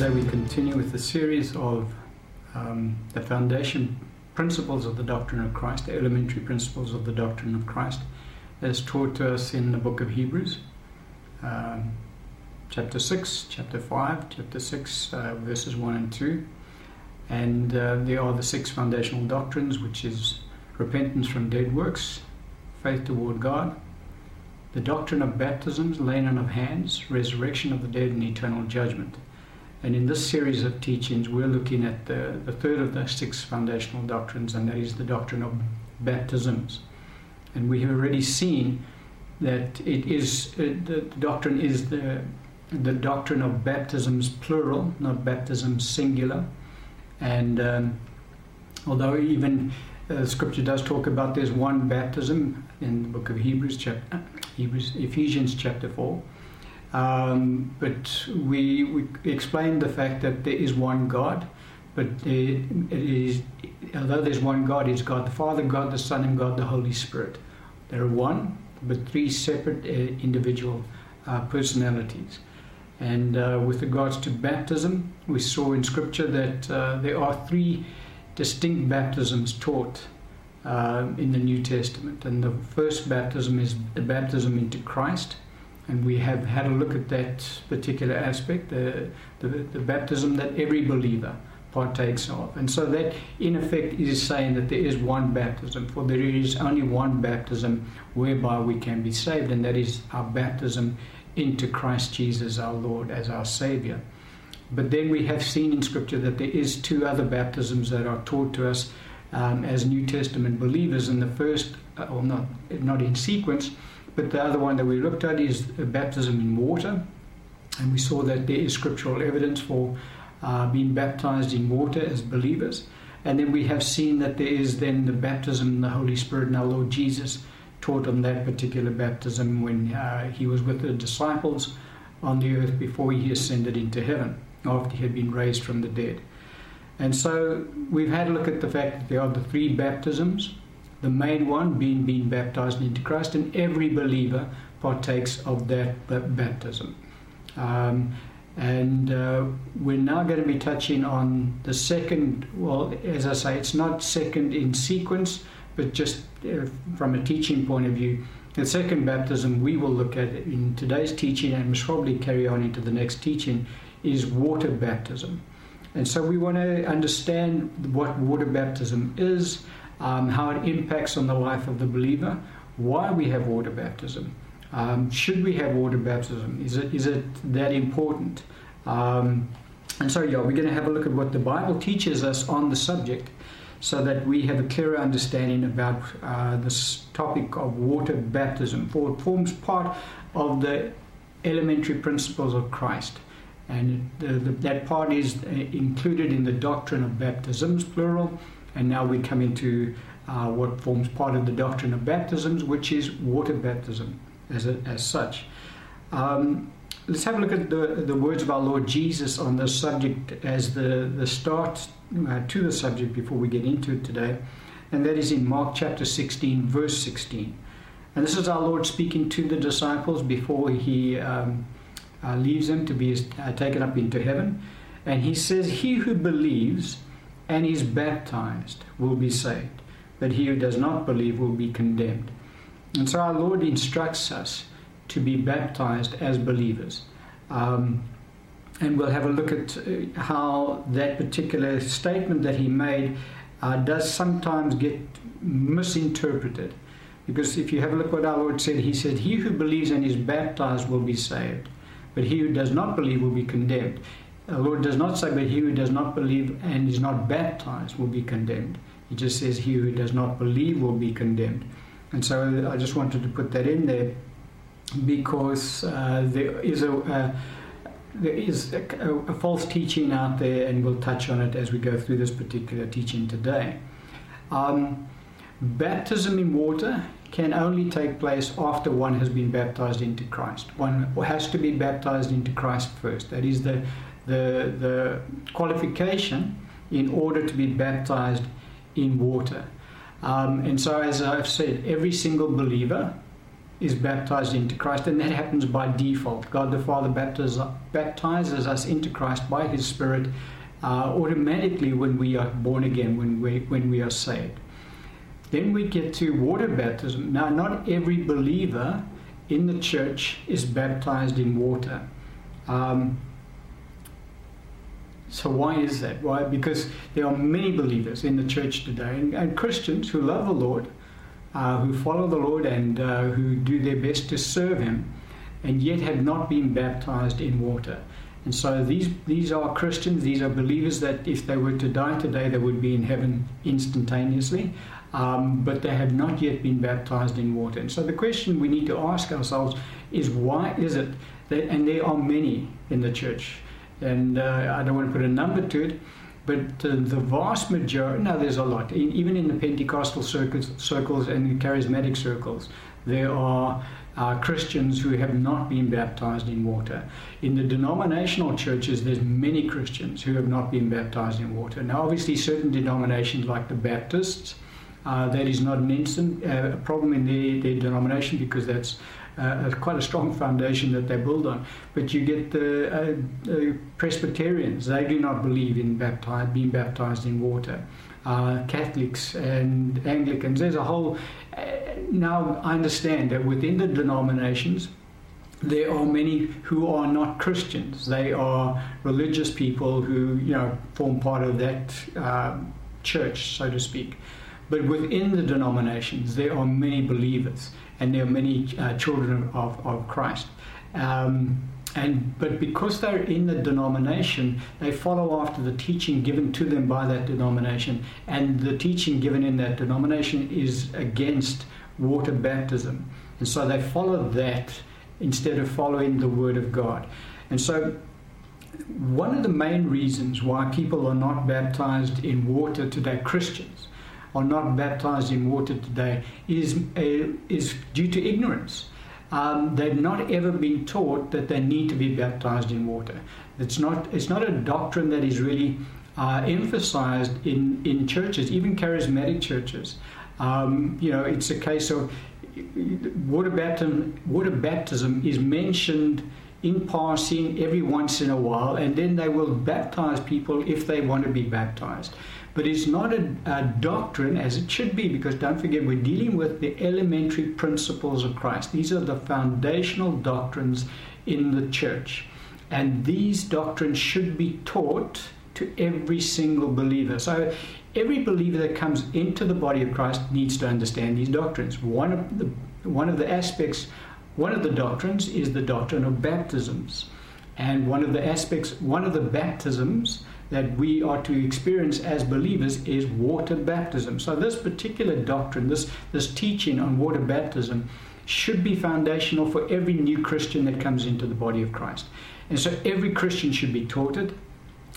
today we continue with the series of um, the foundation principles of the doctrine of Christ, the elementary principles of the doctrine of Christ, as taught to us in the book of Hebrews, um, chapter 6, chapter 5, chapter 6, uh, verses 1 and 2. And uh, there are the six foundational doctrines, which is repentance from dead works, faith toward God, the doctrine of baptisms, laying on of hands, resurrection of the dead, and eternal judgment. And in this series of teachings, we're looking at the, the third of the six foundational doctrines, and that is the doctrine of baptisms. And we have already seen that it is uh, the, doctrine is the the doctrine of baptisms plural, not baptisms singular. And um, although even uh, Scripture does talk about there's one baptism in the book of Hebrews, chapter, Hebrews, Ephesians chapter four. Um, but we, we explained the fact that there is one God, but it is although there's one God, it's God the Father, God the Son, and God the Holy Spirit. They're one, but three separate uh, individual uh, personalities. And uh, with regards to baptism, we saw in Scripture that uh, there are three distinct baptisms taught uh, in the New Testament. And the first baptism is the baptism into Christ. And we have had a look at that particular aspect, the, the, the baptism that every believer partakes of. And so that, in effect, is saying that there is one baptism, for there is only one baptism whereby we can be saved, and that is our baptism into Christ Jesus our Lord as our Savior. But then we have seen in Scripture that there is two other baptisms that are taught to us um, as New Testament believers. And the first, uh, or not not in sequence, but the other one that we looked at is baptism in water, and we saw that there is scriptural evidence for uh, being baptized in water as believers. And then we have seen that there is then the baptism in the Holy Spirit, and our Lord Jesus taught on that particular baptism when uh, he was with the disciples on the earth before he ascended into heaven after he had been raised from the dead. And so we've had a look at the fact that there are the three baptisms, the main one being being baptized into Christ, and every believer partakes of that baptism. Um, and uh, we're now going to be touching on the second, well, as I say, it's not second in sequence, but just uh, from a teaching point of view. The second baptism we will look at in today's teaching and probably carry on into the next teaching is water baptism. And so we want to understand what water baptism is, um, how it impacts on the life of the believer, why we have water baptism. Um, should we have water baptism? Is it, is it that important? Um, and so, yeah, we're going to have a look at what the Bible teaches us on the subject so that we have a clearer understanding about uh, this topic of water baptism, for it forms part of the elementary principles of Christ. And the, the, that part is uh, included in the doctrine of baptisms, plural. And now we come into uh, what forms part of the doctrine of baptisms, which is water baptism as, a, as such. Um, let's have a look at the, the words of our Lord Jesus on this subject as the, the start uh, to the subject before we get into it today. And that is in Mark chapter 16, verse 16. And this is our Lord speaking to the disciples before he. Um, uh, leaves them to be uh, taken up into heaven. And he says, He who believes and is baptized will be saved, but he who does not believe will be condemned. And so our Lord instructs us to be baptized as believers. Um, and we'll have a look at uh, how that particular statement that he made uh, does sometimes get misinterpreted. Because if you have a look at what our Lord said, he said, He who believes and is baptized will be saved but he who does not believe will be condemned. The Lord does not say, but he who does not believe and is not baptized will be condemned. He just says, he who does not believe will be condemned. And so I just wanted to put that in there because uh, there is a. Uh, there is a, a, false teaching out there, and we'll touch on it as we go through this particular teaching today. Um, baptism in water can only take place after one has been baptized into Christ. One has to be baptized into Christ first. That is the, the, the qualification in order to be baptized in water. Um, and so, as I've said, every single believer is baptized into Christ, and that happens by default. God the Father baptizes baptizes us into Christ by His Spirit uh, automatically when we are born again, when we, when we are saved. Then we get to water baptism. Now, not every believer in the church is baptized in water. Um, so why is that? Why? Because there are many believers in the church today and, and Christians who love the Lord, uh, who follow the Lord and uh, who do their best to serve Him, and yet have not been baptized in water. And so these these are Christians. These are believers that if they were to die today, they would be in heaven instantaneously. Um, but they have not yet been baptized in water. And so the question we need to ask ourselves is why is it that, and there are many in the church and uh, I don't want to put a number to it, but uh, the vast majority, now there's a lot, in, even in the Pentecostal circles, circles and the charismatic circles, there are uh, Christians who have not been baptized in water. In the denominational churches, there's many Christians who have not been baptized in water. Now, obviously, certain denominations like the Baptists, uh, that is not an instant uh, problem in their, their denomination because that's uh, quite a strong foundation that they build on. But you get the Presbyterians; they do not believe in baptized, being baptized in water. Uh, Catholics and Anglicans. There's a whole. Uh, now I understand that within the denominations, there are many who are not Christians. They are religious people who you know form part of that uh, church, so to speak. But within the denominations, there are many believers and there are many uh, children of, of Christ. Um, and but because they're in the denomination, they follow after the teaching given to them by that denomination, and the teaching given in that denomination is against water baptism, and so they follow that instead of following the Word of God. And so, one of the main reasons why people are not baptized in water today, Christians, are not baptized in water today is, uh, is due to ignorance. Um, they've not ever been taught that they need to be baptized in water. It's not, it's not a doctrine that is really uh, emphasized in, in churches, even charismatic churches. Um, you know, it's a case of water baptism, water baptism is mentioned in passing every once in a while, and then they will baptize people if they want to be baptized. But it's not a, a, doctrine as it should be, because don't forget, we're dealing with the elementary principles of Christ. These are the foundational doctrines in the church. And these doctrines should be taught to every single believer. So every believer that comes into the body of Christ needs to understand these doctrines. One of the one of the aspects, one of the doctrines is the doctrine of baptisms. And one of the aspects, one of the baptisms that we are to experience as believers is water baptism. So this particular doctrine, this this teaching on water baptism should be foundational for every new Christian that comes into the body of Christ. And so every Christian should be taught it.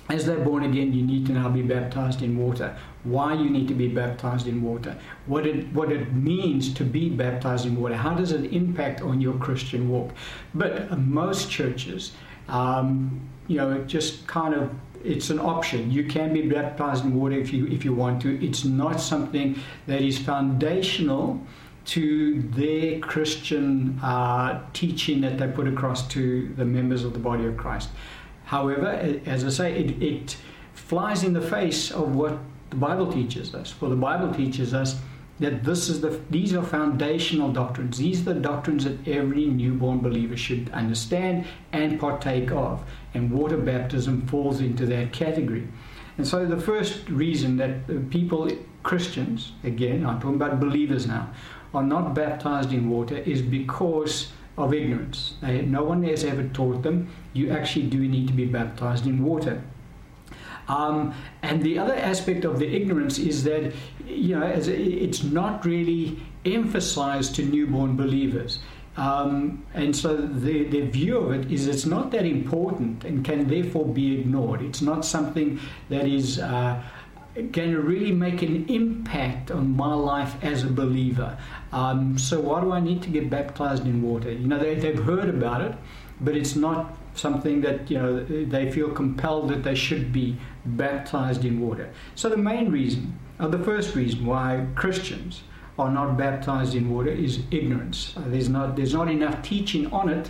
As they're born again, you need to now be baptized in water. Why you need to be baptized in water? What it what it means to be baptized in water? How does it impact on your Christian walk? But uh, most churches, um, you know, just kind of it's an option. You can be baptized in water if you if you want to. It's not something that is foundational to their Christian uh, teaching that they put across to the members of the body of Christ. However, as I say, it, it flies in the face of what the Bible teaches us. For the Bible teaches us that this is the these are foundational doctrines. These are the doctrines that every newborn believer should understand and partake of. And water baptism falls into that category. And so the first reason that people, Christians, again, I'm talking about believers now, are not baptized in water is because of ignorance. They, no one has ever taught them you actually do need to be baptized in water. Um, and the other aspect of the ignorance is that you know it's not really emphasized to newborn believers. Um, and so the, their view of it is it's not that important and can therefore be ignored. It's not something that is uh, going to really make an impact on my life as a believer. Um, so why do I need to get baptized in water? You know, they, they've heard about it, but it's not something that you know they feel compelled that they should be baptized in water. So the main reason, or the first reason why Christians are not baptized in water is ignorance. There's not there's not enough teaching on it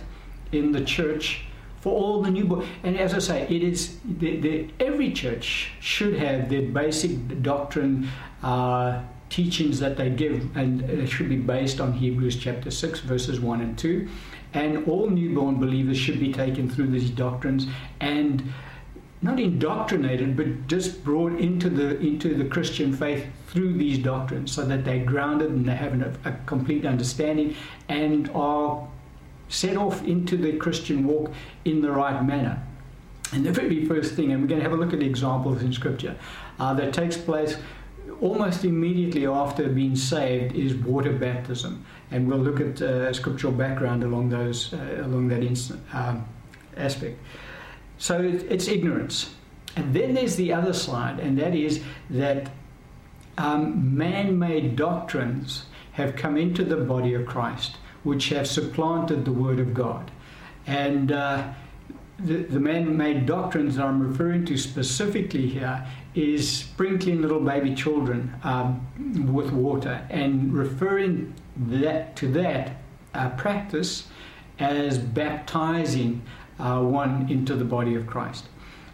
in the church for all the newborn. And as I say, it is the, the, every church should have their basic doctrine. Uh, teachings that they give, and it should be based on Hebrews chapter 6, verses 1 and 2. And all newborn believers should be taken through these doctrines and not indoctrinated, but just brought into the into the Christian faith through these doctrines, so that they're grounded and they have a, complete understanding and are set off into the Christian walk in the right manner. And the very first thing, and we're going to have a look at examples in Scripture uh, that takes place almost immediately after being saved is water baptism, and we'll look at uh, scriptural background along those uh, along that instant, um, aspect. So it's ignorance. And then there's the other side, and that is that um, man made doctrines have come into the body of Christ, which have supplanted the Word of God. And uh, the, the man made doctrines that I'm referring to specifically here is sprinkling little baby children um, with water and referring that to that uh, practice as baptizing uh, one into the body of Christ.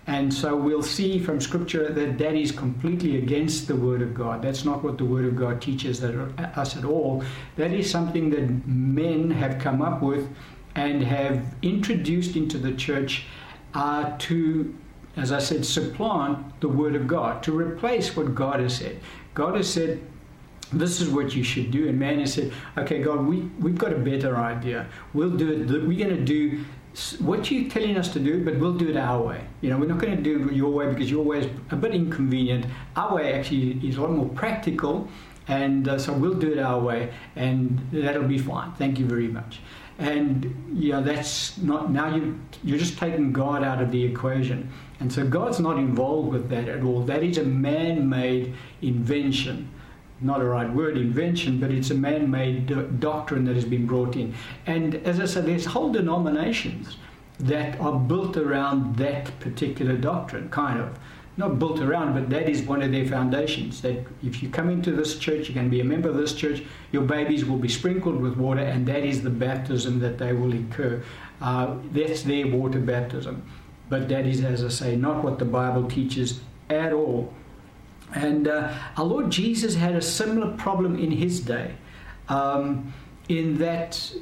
And so we'll see from Scripture that that is completely against the Word of God. That's not what the Word of God teaches us at all. That is something that men have come up with and have introduced into the church uh, to, as I said, supplant the Word of God, to replace what God has said. God has said, this is what you should do. And man has said, okay, God, we, we've got a better idea. We'll do it. We're going to do what you're telling us to do, but we'll do it our way. You know, we're not going to do it your way because your way is a bit inconvenient. Our way actually is a lot more practical, and uh, so we'll do it our way, and that'll be fine. Thank you very much. And yeah, that's not now you you're just taking God out of the equation, and so God's not involved with that at all. That is a man-made invention not a right word, invention, but it's a man made do- doctrine that has been brought in. And as I said, there's whole denominations that are built around that particular doctrine, kind of. Not built around, but that is one of their foundations. That if you come into this church, you can be a member of this church, your babies will be sprinkled with water, and that is the baptism that they will incur. Uh, that's their water baptism. But that is, as I say, not what the Bible teaches at all. And uh, our Lord Jesus had a similar problem in his day, um, in that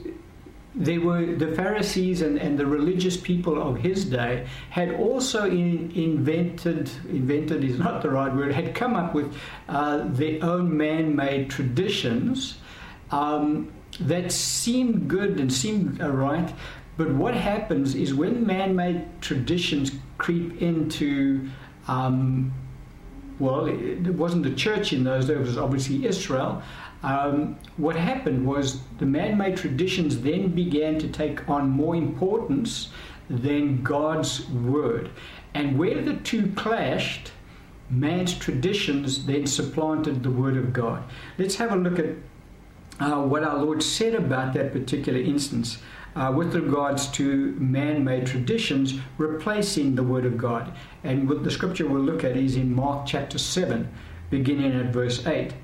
there were the Pharisees and, and the religious people of his day had also in, invented, invented is not the right word, had come up with uh, their own man made traditions um, that seemed good and seemed right. But what happens is when man made traditions creep into um, well, it wasn't the church in those days, it was obviously Israel. Um, what happened was the man made traditions then began to take on more importance than God's word. And where the two clashed, man's traditions then supplanted the word of God. Let's have a look at uh, what our Lord said about that particular instance uh, with regards to man made traditions replacing the Word of God. And what the scripture we'll look at is in Mark chapter 7, beginning at verse 8.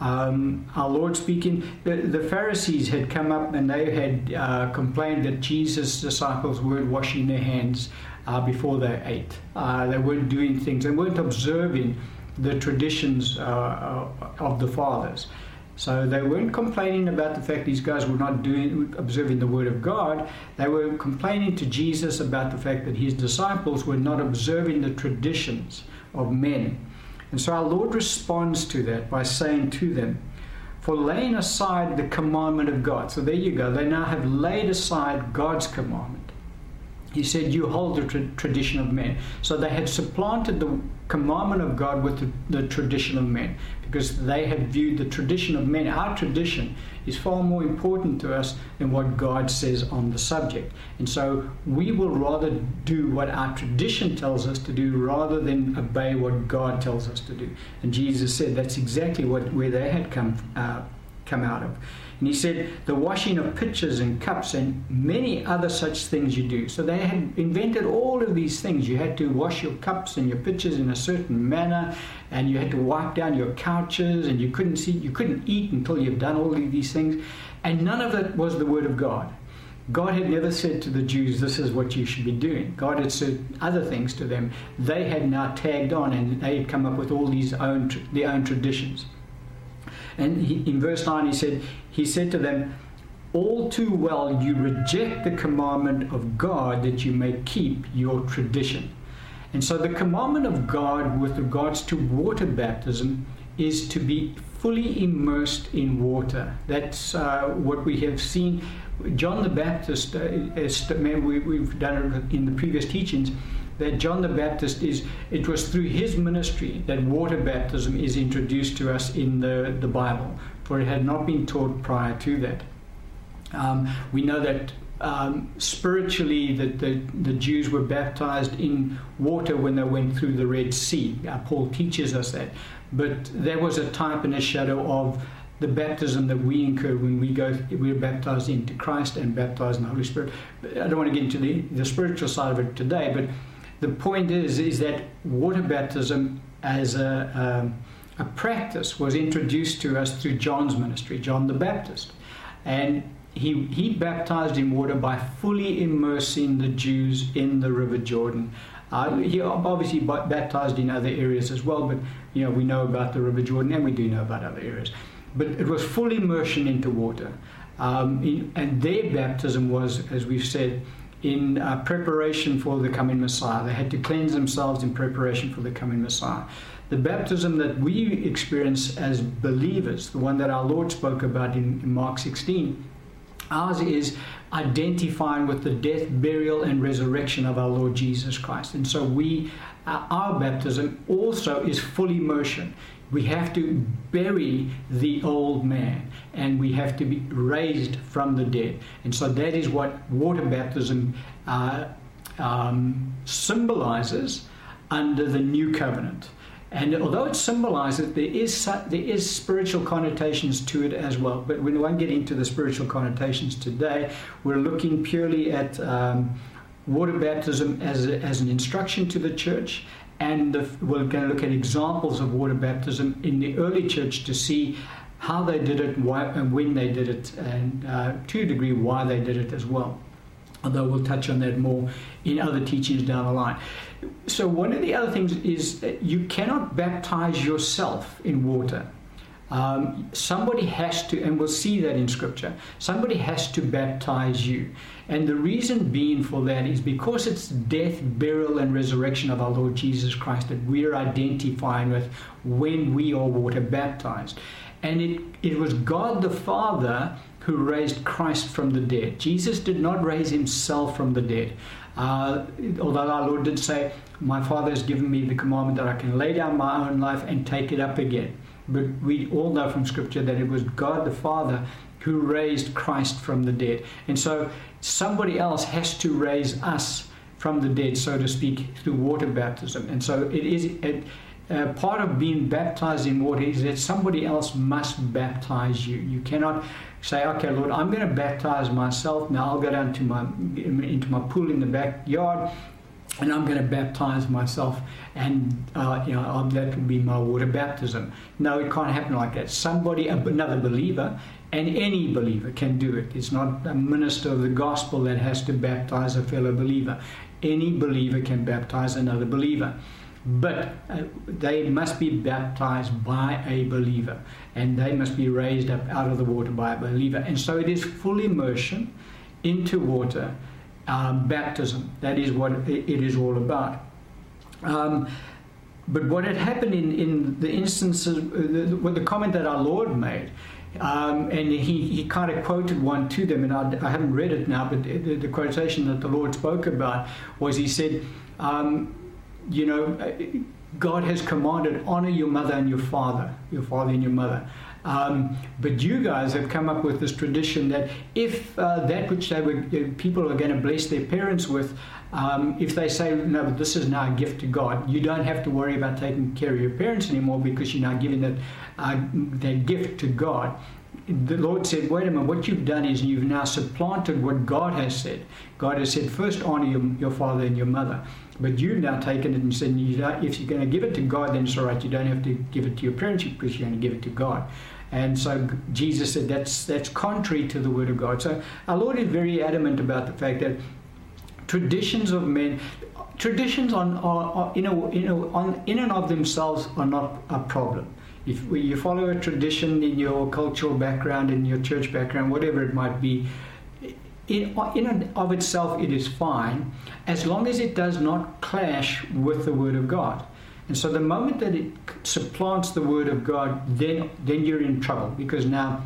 Um, our Lord speaking, the, the, Pharisees had come up and they had uh, complained that Jesus' disciples weren't washing their hands uh, before they ate. Uh, they weren't doing things, they weren't observing the traditions uh, of the fathers. So they weren't complaining about the fact these guys were not doing observing the word of God. They were complaining to Jesus about the fact that his disciples were not observing the traditions of men. And so our Lord responds to that by saying to them, For laying aside the commandment of God. So there you go. They now have laid aside God's commandment he said, You hold the tra- tradition of men. So they had supplanted the commandment of God with the, the, tradition of men because they had viewed the tradition of men. Our tradition is far more important to us than what God says on the subject. And so we will rather do what our tradition tells us to do rather than obey what God tells us to do. And Jesus said that's exactly what where they had come, uh, come out of. And he said, the washing of pitchers and cups and many other such things you do. So they had invented all of these things. You had to wash your cups and your pitchers in a certain manner, and you had to wipe down your couches, and you couldn't see, you couldn't eat until you've done all of these things. And none of it was the word of God. God had never said to the Jews, This is what you should be doing. God had said other things to them. They had now tagged on and they had come up with all these own, their own traditions. And he, in verse 9, he said, He said to them, All too well you reject the commandment of God that you may keep your tradition. And so the commandment of God with regards to water baptism is to be fully immersed in water. That's uh, what we have seen John the Baptist, uh, is, we, we've done it in the previous teachings, that John the Baptist is, it was through his ministry that water baptism is introduced to us in the, the Bible, for it had not been taught prior to that. Um, we know that um, spiritually that the, the Jews were baptized in water when they went through the Red Sea. Uh, Paul teaches us that. But there was a type and a shadow of the baptism that we incur when we go, we're baptized into Christ and baptized in the Holy Spirit. I don't want to get into the, the spiritual side of it today, but the point is, is that water baptism as a, um, a practice was introduced to us through John's ministry, John the Baptist. And he, he baptized in water by fully immersing the Jews in the River Jordan. Uh, he obviously baptized in other areas as well, but you know we know about the River Jordan and we do know about other areas but it was full immersion into water. Um, in, and their baptism was, as we've said, in uh, preparation for the coming Messiah. They had to cleanse themselves in preparation for the coming Messiah. The baptism that we experience as believers, the one that our Lord spoke about in, in Mark 16, ours is identifying with the death, burial, and resurrection of our Lord Jesus Christ. And so we, uh, our baptism also is full immersion. We have to bury the old man and we have to be raised from the dead. And so that is what water baptism uh, um, symbolizes under the new covenant. And although it symbolizes, there is there is spiritual connotations to it as well. But we won't get into the spiritual connotations today. We're looking purely at um, water baptism as, a, as an instruction to the church and the, we're going to look at examples of water baptism in the early church to see how they did it, why, and when they did it, and uh, to a degree why they did it as well. Although we'll touch on that more in other teachings down the line. So, one of the other things is you cannot baptize yourself in water. Um, somebody has to, and we'll see that in Scripture, somebody has to baptize you. And the reason being for that is because it's death, burial, and resurrection of our Lord Jesus Christ that we're identifying with when we are water baptized. And it, it was God the Father who raised Christ from the dead. Jesus did not raise himself from the dead. Uh, although our Lord did say, My Father has given me the commandment that I can lay down my own life and take it up again. But we all know from Scripture that it was God the Father who raised Christ from the dead. And so somebody else has to raise us from the dead, so to speak, through water baptism. And so it is it, uh, part of being baptized in water is that somebody else must baptize you. You cannot say, "Okay, Lord, I'm going to baptize myself now. I'll go down to my into my pool in the backyard and I'm going to baptize myself, and uh, you know that will be my water baptism. No, it can't happen like that. Somebody, another believer, and any believer can do it. It's not a minister of the gospel that has to baptize a fellow believer. Any believer can baptize another believer, but uh, they must be baptized by a believer, and they must be raised up out of the water by a believer. And so it is full immersion into water um, baptism. That is what it is all about. Um, but what had happened in, in the instances, uh, the, the comment that our Lord made, um, and he, he kind of quoted one to them, and I, I haven't read it now, but the, the, quotation that the Lord spoke about was He said, um, You know, uh, God has commanded, honor your mother and your father, your father and your mother. Um, but you guys have come up with this tradition that if uh, that which they were, uh, people are going to bless their parents with, um, if they say, no, but this is now a gift to God, you don't have to worry about taking care of your parents anymore because you're now giving that, uh, that gift to God. the Lord said, wait a minute, what you've done is you've now supplanted what God has said. God has said, first honor your, your father and your mother. But you've now taken it and said, you if you're going to give it to God, then it's all right. You don't have to give it to your parents because you're going to give it to God. And so Jesus said that's that's contrary to the word of God. So our Lord is very adamant about the fact that traditions of men, traditions on are, are on in and of themselves are not a problem. If you follow a tradition in your cultural background, in your church background, whatever it might be, in, in and of itself it is fine, as long as it does not clash with the Word of God. And so the moment that it supplants the word of God, then then you're in trouble because now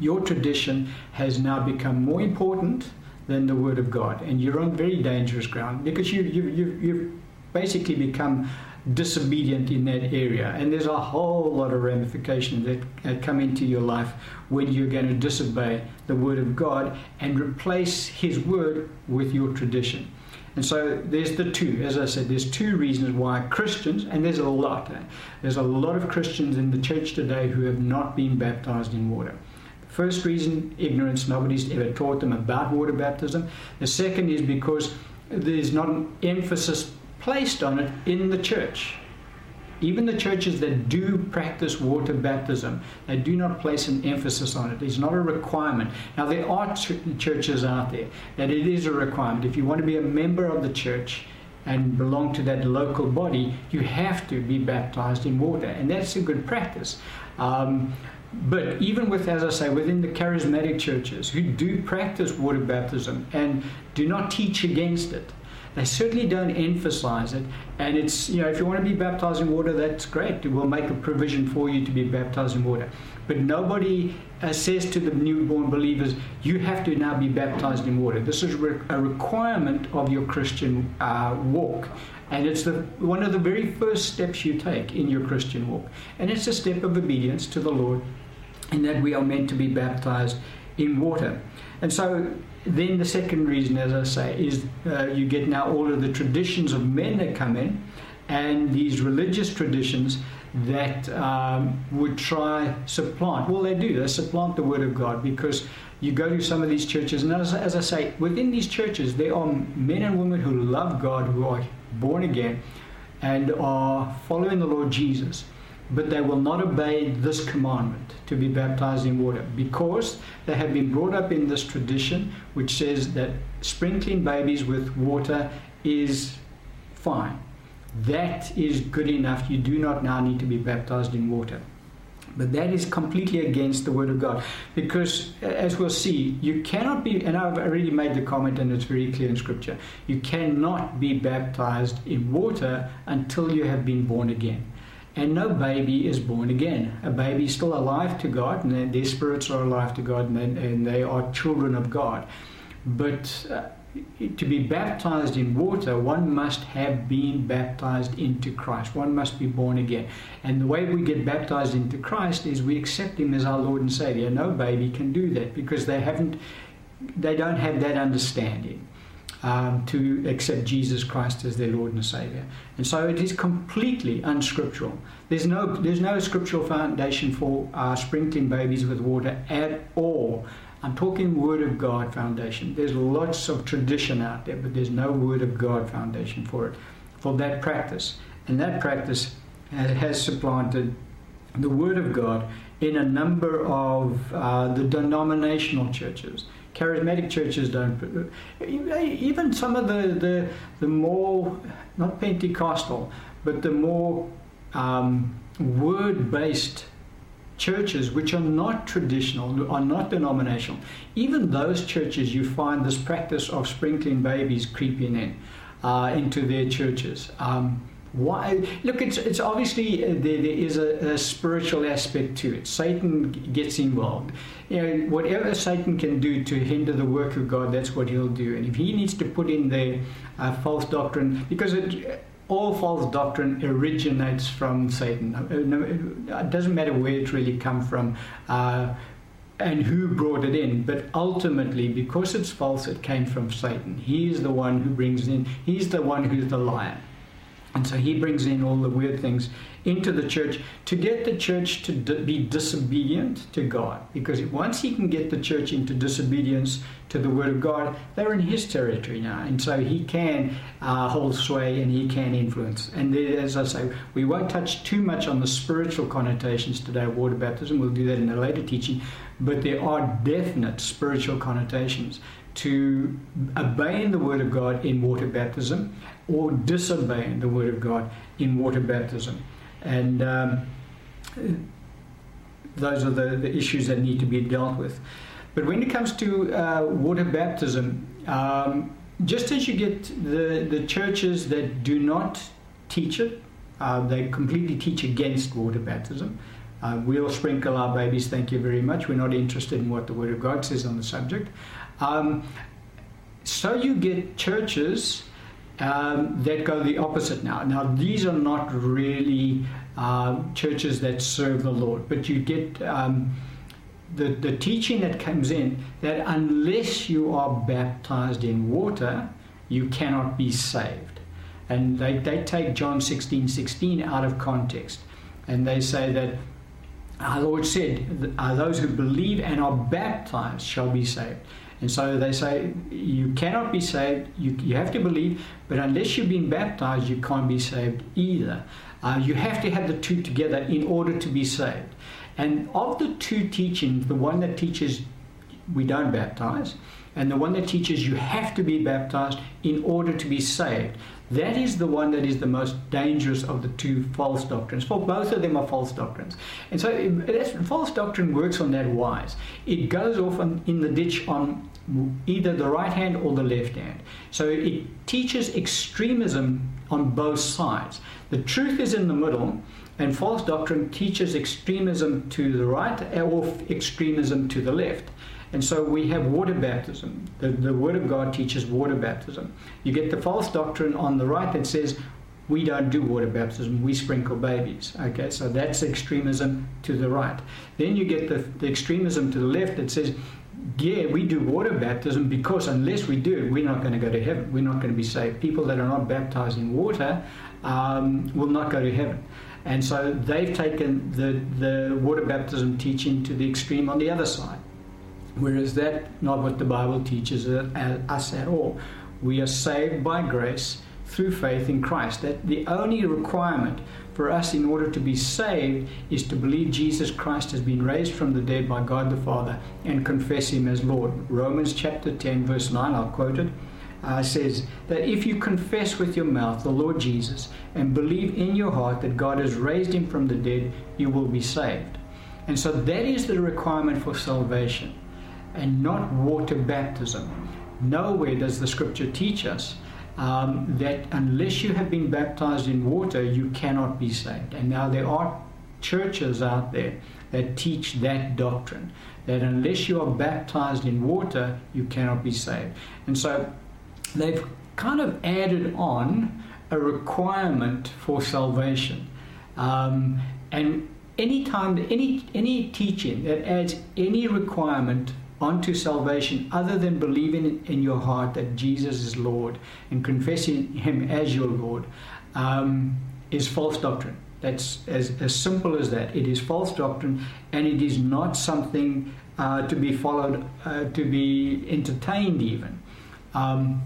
your tradition has now become more important than the word of God, and you're on very dangerous ground because you you you you've basically become disobedient in that area and there's a whole lot of ramifications that come into your life when you're going to disobey the word of God and replace his word with your tradition and so there's the two, as I said, there's two reasons why Christians, and there's a lot, eh? there's a lot of Christians in the church today who have not been baptized in water. The first reason, ignorance, nobody's ever taught them about water baptism. The second is because there's not an emphasis placed on it in the church. Even the churches that do practice water baptism, they do not place an emphasis on it. It's not a requirement. Now, there are ch- churches out there that it is a requirement. If you want to be a member of the church, and belong to that local body, you have to be baptized in water, and that's a good practice. Um, but even with, as I say, within the charismatic churches who do practice water baptism and do not teach against it, they certainly don't emphasize it. And it's, you know, if you want to be baptized in water, that's great. We'll make a provision for you to be baptized in water. But nobody uh, says to the newborn believers, you have to now be baptized in water. This is re- a requirement of your Christian uh, walk. And it's the, one of the very first steps you take in your Christian walk. And it's a step of obedience to the Lord in that we are meant to be baptized in water. And so then the second reason, as I say, is uh, you get now all of the traditions of men that come in, and these religious traditions that um, would try supplant. Well, they do. They supplant the Word of God because you go to some of these churches, and as, as I say, within these churches, there are men and women who love God, who are born again, and are following the Lord Jesus but they will not obey this commandment to be baptized in water because they have been brought up in this tradition which says that sprinkling babies with water is fine. That is good enough. You do not now need to be baptized in water. But that is completely against the Word of God. Because, as we'll see, you cannot be, and I've already made the comment, and it's very clear in Scripture, you cannot be baptized in water until you have been born again. And no baby is born again. A baby is still alive to God, and their spirits are alive to God, and they, and they are children of God. But uh, to be baptized in water, one must have been baptized into Christ. One must be born again. And the way we get baptized into Christ is we accept Him as our Lord and Savior. No baby can do that because they haven't, they don't have that understanding um, to accept Jesus Christ as their Lord and Savior. And so it is completely unscriptural. There's no, there's no scriptural foundation for uh, sprinkling babies with water at all. I'm talking Word of God foundation. There's lots of tradition out there, but there's no Word of God foundation for it, for that practice. And that practice has supplanted the Word of God in a number of uh, the denominational churches charismatic churches don't. Even some of the, the, the more, not Pentecostal, but the more um, word based churches which are not traditional, are not denominational, even those churches you find this practice of sprinkling babies creeping in uh, into their churches. Um, why? Look, it's it's obviously uh, there, there is a, a, spiritual aspect to it. Satan gets involved. You know, whatever Satan can do to hinder the work of God, that's what he'll do. And if he needs to put in the uh, false doctrine, because it, all false doctrine originates from Satan. Uh, it doesn't matter where it really come from. Uh, and who brought it in. But ultimately, because it's false, it came from Satan. He is the one who brings in, he's the one who's the liar. And so he brings in all the weird things into the church to get the church to be disobedient to God. Because once he can get the church into disobedience to the Word of God, they're in his territory now. And so he can uh, hold sway and he can influence. And there, as I say, we won't touch too much on the spiritual connotations today of water baptism. We'll do that in a later teaching. But there are definite spiritual connotations to obeying the Word of God in water baptism or disobeying the Word of God in water baptism. And um, those are the, the issues that need to be dealt with. But when it comes to uh, water baptism, um, just as you get the, the churches that do not teach it, uh, they completely teach against water baptism. Uh, we'll sprinkle our babies, thank you very much. We're not interested in what the Word of God says on the subject. Um, so you get churches um, that go the opposite now. Now, these are not really uh, churches that serve the Lord, but you get um, the, the teaching that comes in that unless you are baptized in water, you cannot be saved. And they, they take John 16 16 out of context. And they say that our Lord said, Those who believe and are baptized shall be saved. And so they say you cannot be saved, you, you have to believe, but unless you've been baptized, you can't be saved either. Uh, you have to have the two together in order to be saved. And of the two teachings, the one that teaches we don't baptize, and the one that teaches you have to be baptized in order to be saved, that is the one that is the most dangerous of the two false doctrines. For both of them are false doctrines. And so it, false doctrine works on that wise. It goes off on, in the ditch on either the right hand or the left hand. So it teaches extremism on both sides. The truth is in the middle, and false doctrine teaches extremism to the right or extremism to the left. And so we have water baptism. The, the Word of God teaches water baptism. You get the false doctrine on the right that says we don't do water baptism, we sprinkle babies. Okay, so that's extremism to the right. Then you get the, the extremism to the left that says, yeah, we do water baptism because unless we do it, we're not going to go to heaven. We're not going to be saved. People that are not baptized in water um, will not go to heaven. And so they've taken the, the water baptism teaching to the extreme on the other side. Whereas that not what the Bible teaches us at all. We are saved by grace through faith in Christ. That the only requirement for us in order to be saved is to believe Jesus Christ has been raised from the dead by God the Father and confess him as Lord. Romans chapter 10 verse 9, I'll quote it. Uh, says that if you confess with your mouth the Lord Jesus and believe in your heart that God has raised him from the dead, you will be saved. And so that is the requirement for salvation and not water baptism. Nowhere does the scripture teach us um, that unless you have been baptized in water, you cannot be saved. And now there are churches out there that teach that doctrine that unless you are baptized in water, you cannot be saved. And so they've kind of added on a requirement for salvation. Um, and anytime, any, any teaching that adds any requirement onto salvation other than believing in your heart that Jesus is Lord and confessing Him as your Lord um, is false doctrine. That's as, as simple as that. It is false doctrine and it is not something uh, to be followed, uh, to be entertained, even. Um,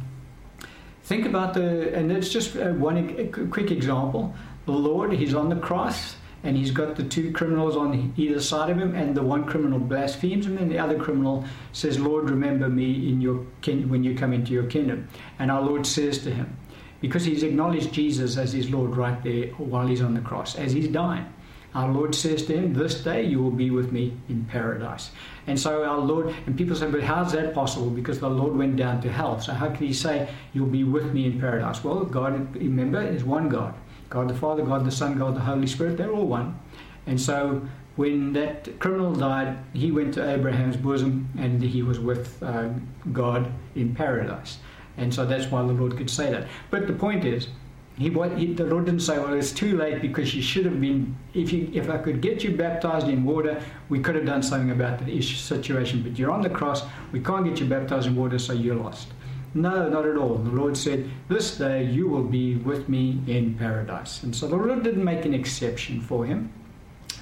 think about the, and it's just uh, one quick example. The Lord, He's on the cross and he's got the two criminals on either side of him, and the one criminal blasphemes him, and the other criminal says, "Lord, remember me in your kin- when you come into your kingdom." And our Lord says to him, because he's acknowledged Jesus as his Lord right there while he's on the cross, as he's dying. Our Lord says to him, This day you will be with me in paradise. And so our Lord, and people say, But how's that possible? Because the Lord went down to hell. So how can he say, You'll be with me in paradise? Well, God, remember, is one God. God the Father, God the Son, God the Holy Spirit, they're all one. And so when that criminal died, he went to Abraham's bosom and he was with uh, God in paradise. And so that's why the Lord could say that. But the point is, he, he, the Lord didn't say, well, it's too late because you should have been, if, you, if I could get you baptized in water, we could have done something about the situation. But you're on the cross, we can't get you baptized in water, so you're lost. No, not at all. The Lord said, This day you will be with me in paradise. And so the Lord didn't make an exception for him.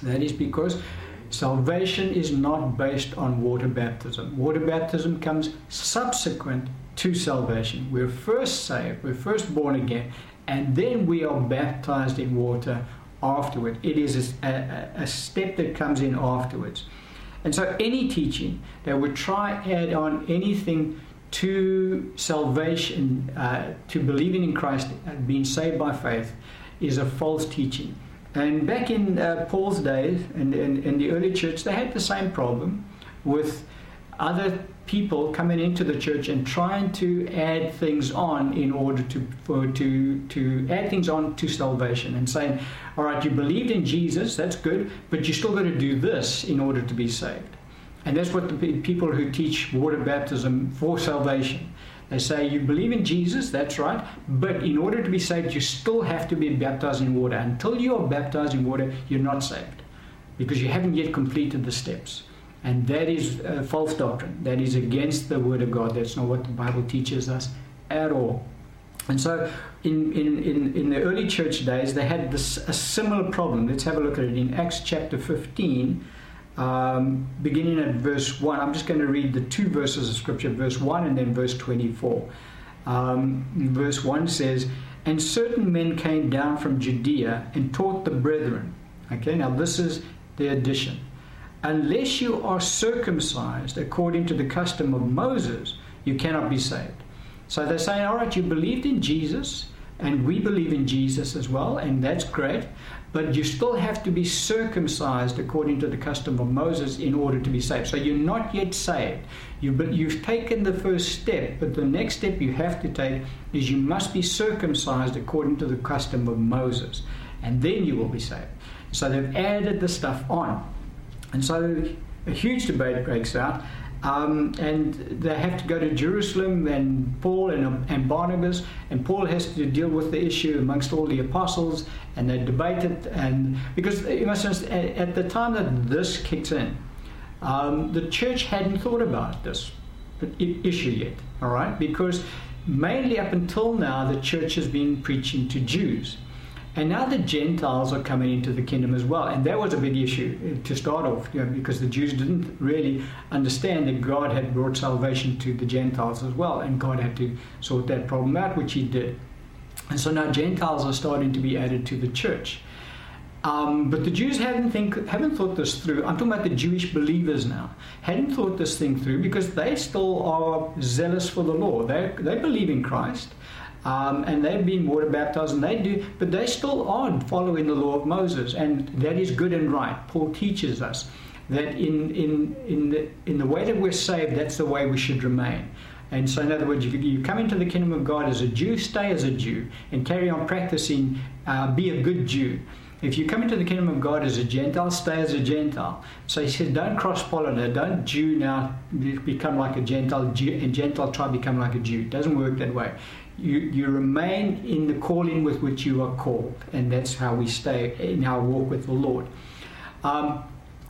That is because salvation is not based on water baptism. Water baptism comes subsequent to salvation. We're first saved, we're first born again, and then we are baptized in water afterward. It is a, a, a step that comes in afterwards. And so any teaching that would try add on anything to salvation, uh, to believing in Christ and being saved by faith, is a false teaching. And back in uh, Paul's days, in, in, in, the early church, they had the same problem with other people coming into the church and trying to add things on in order to for, to to add things on to salvation and saying, all right, you believed in Jesus, that's good, but you still got to do this in order to be saved. And that's what the people who teach water baptism for salvation. They say you believe in Jesus, that's right, but in order to be saved, you still have to be baptized in water. Until you are baptized in water, you're not saved because you haven't yet completed the steps. And that is a false doctrine. That is against the Word of God. That's not what the Bible teaches us at all. And so, in, in, in, in the early church days, they had this, a similar problem. Let's have a look at it in Acts chapter 15, um, beginning at verse 1. I'm just going to read the two verses of Scripture, verse 1 and then verse 24. Um, verse 1 says, And certain men came down from Judea and taught the brethren. Okay, now this is the addition unless you are circumcised according to the custom of Moses, you cannot be saved. So they're saying, all right, you believed in Jesus, and we believe in Jesus as well, and that's great, but you still have to be circumcised according to the custom of Moses in order to be saved. So you're not yet saved. You've, you've taken the first step, but the next step you have to take is you must be circumcised according to the custom of Moses, and then you will be saved. So they've added the stuff on. And so a huge debate breaks out. Um, and they have to go to Jerusalem, and Paul and, and, Barnabas, and Paul has to deal with the issue amongst all the apostles, and they debate it. And because you must understand, at the time that this kicks in, um, the church hadn't thought about this issue yet, all right? Because mainly up until now, the church has been preaching to Jews. And now the Gentiles are coming into the kingdom as well. And that was a big issue to start off, you know, because the Jews didn't really understand that God had brought salvation to the Gentiles as well. And God had to sort that problem out, which He did. And so now Gentiles are starting to be added to the church. Um, but the Jews haven't think haven't thought this through. I'm talking about the Jewish believers now. Hadn't thought this thing through because they still are zealous for the law. They they believe in Christ, um, and they've been water baptized, and they do, but they still aren't following the law of Moses, and that is good and right. Paul teaches us that in in in the in the way that we're saved, that's the way we should remain. And so, in other words, if you come into the kingdom of God as a Jew, stay as a Jew, and carry on practicing, uh, be a good Jew. If you come into the kingdom of God as a Gentile, stay as a Gentile. So he says, don't cross pollinate, don't Jew now become like a Gentile, Jew, and Gentile try become like a Jew. It doesn't work that way you, you remain in the calling with which you are called, and that's how we stay in our walk with the Lord. Um,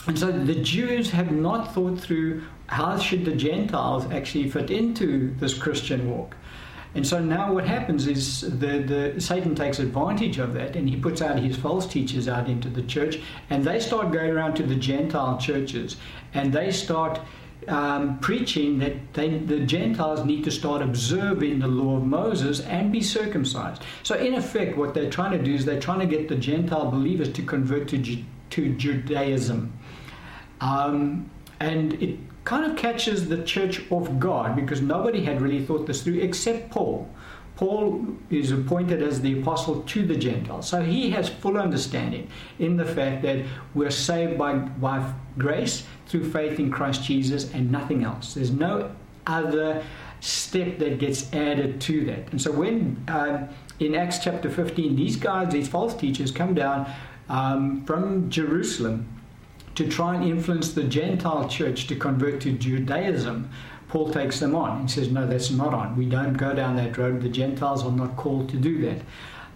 and so the Jews have not thought through how should the Gentiles actually fit into this Christian walk. And so now what happens is the, the Satan takes advantage of that and he puts out his false teachers out into the church and they start going around to the Gentile churches and they start um, preaching that they, the Gentiles need to start observing the law of Moses and be circumcised. So, in effect, what they're trying to do is they're trying to get the Gentile believers to convert to, to Judaism. Um, and it kind of catches the church off guard because nobody had really thought this through except Paul. Paul is appointed as the apostle to the Gentiles. So he has full understanding in the fact that we're saved by, by grace through faith in Christ Jesus and nothing else. There's no other step that gets added to that. And so when uh, in Acts chapter 15, these guys, these false teachers, come down um, from Jerusalem to try and influence the Gentile church to convert to Judaism, Paul takes them on and says, No, that's not on. We don't go down that road. The Gentiles are not called to do that.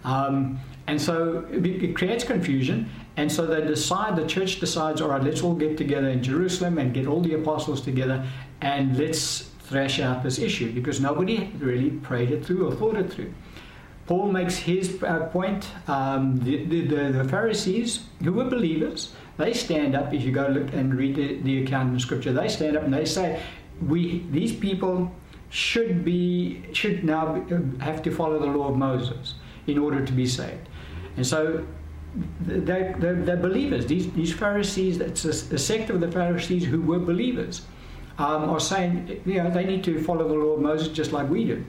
Um, and so it creates confusion. And so they decide, the church decides, all right, let's all get together in Jerusalem and get all the apostles together and let's thrash out this issue because nobody really prayed it through or thought it through. Paul makes his uh, point. Um, the, the, the, Pharisees, who were believers, they stand up. If you go look and read the, the account in Scripture, they stand up and they say, "We these people should be should now have to follow the law of Moses in order to be saved." And so they're, they're, they're believers. These, these Pharisees, it's a, a, sect of the Pharisees who were believers, um, are saying, you know, they need to follow the law of Moses just like we do.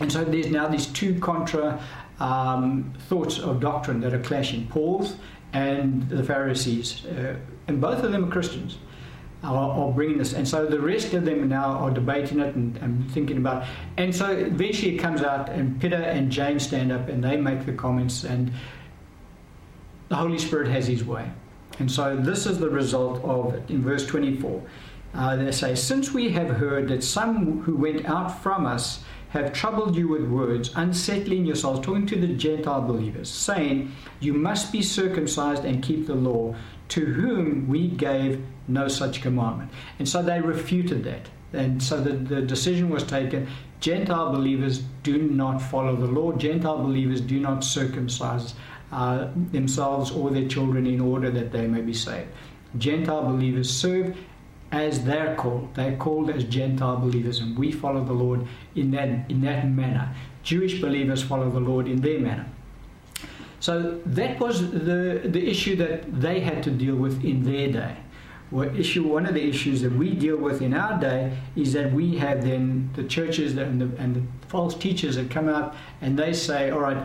And so there's now these two contra um, thoughts of doctrine that are clashing Paul's and the Pharisees. Uh, and both of them are Christians. Are, bringing this, and so the rest of them now are debating it and, and thinking about. It. And so eventually it comes out, and Peter and James stand up and they make the comments, and the Holy Spirit has His way. And so this is the result of it in verse 24. Uh, they say, Since we have heard that some who went out from us have troubled you with words, unsettling yourselves, talking to the Gentile believers, saying, You must be circumcised and keep the law, to whom we gave no such commandment. And so they refuted that. And so the, the decision was taken Gentile believers do not follow the law, Gentile believers do not circumcise uh, themselves or their children in order that they may be saved. Gentile believers serve as they're called. They're called as Gentile believers, and we follow the Lord in that, in that manner. Jewish believers follow the Lord in their manner. So that was the, the issue that they had to deal with in their day. What issue, one of the issues that we deal with in our day is that we have then the churches and the, and the false teachers that come out and they say, all right,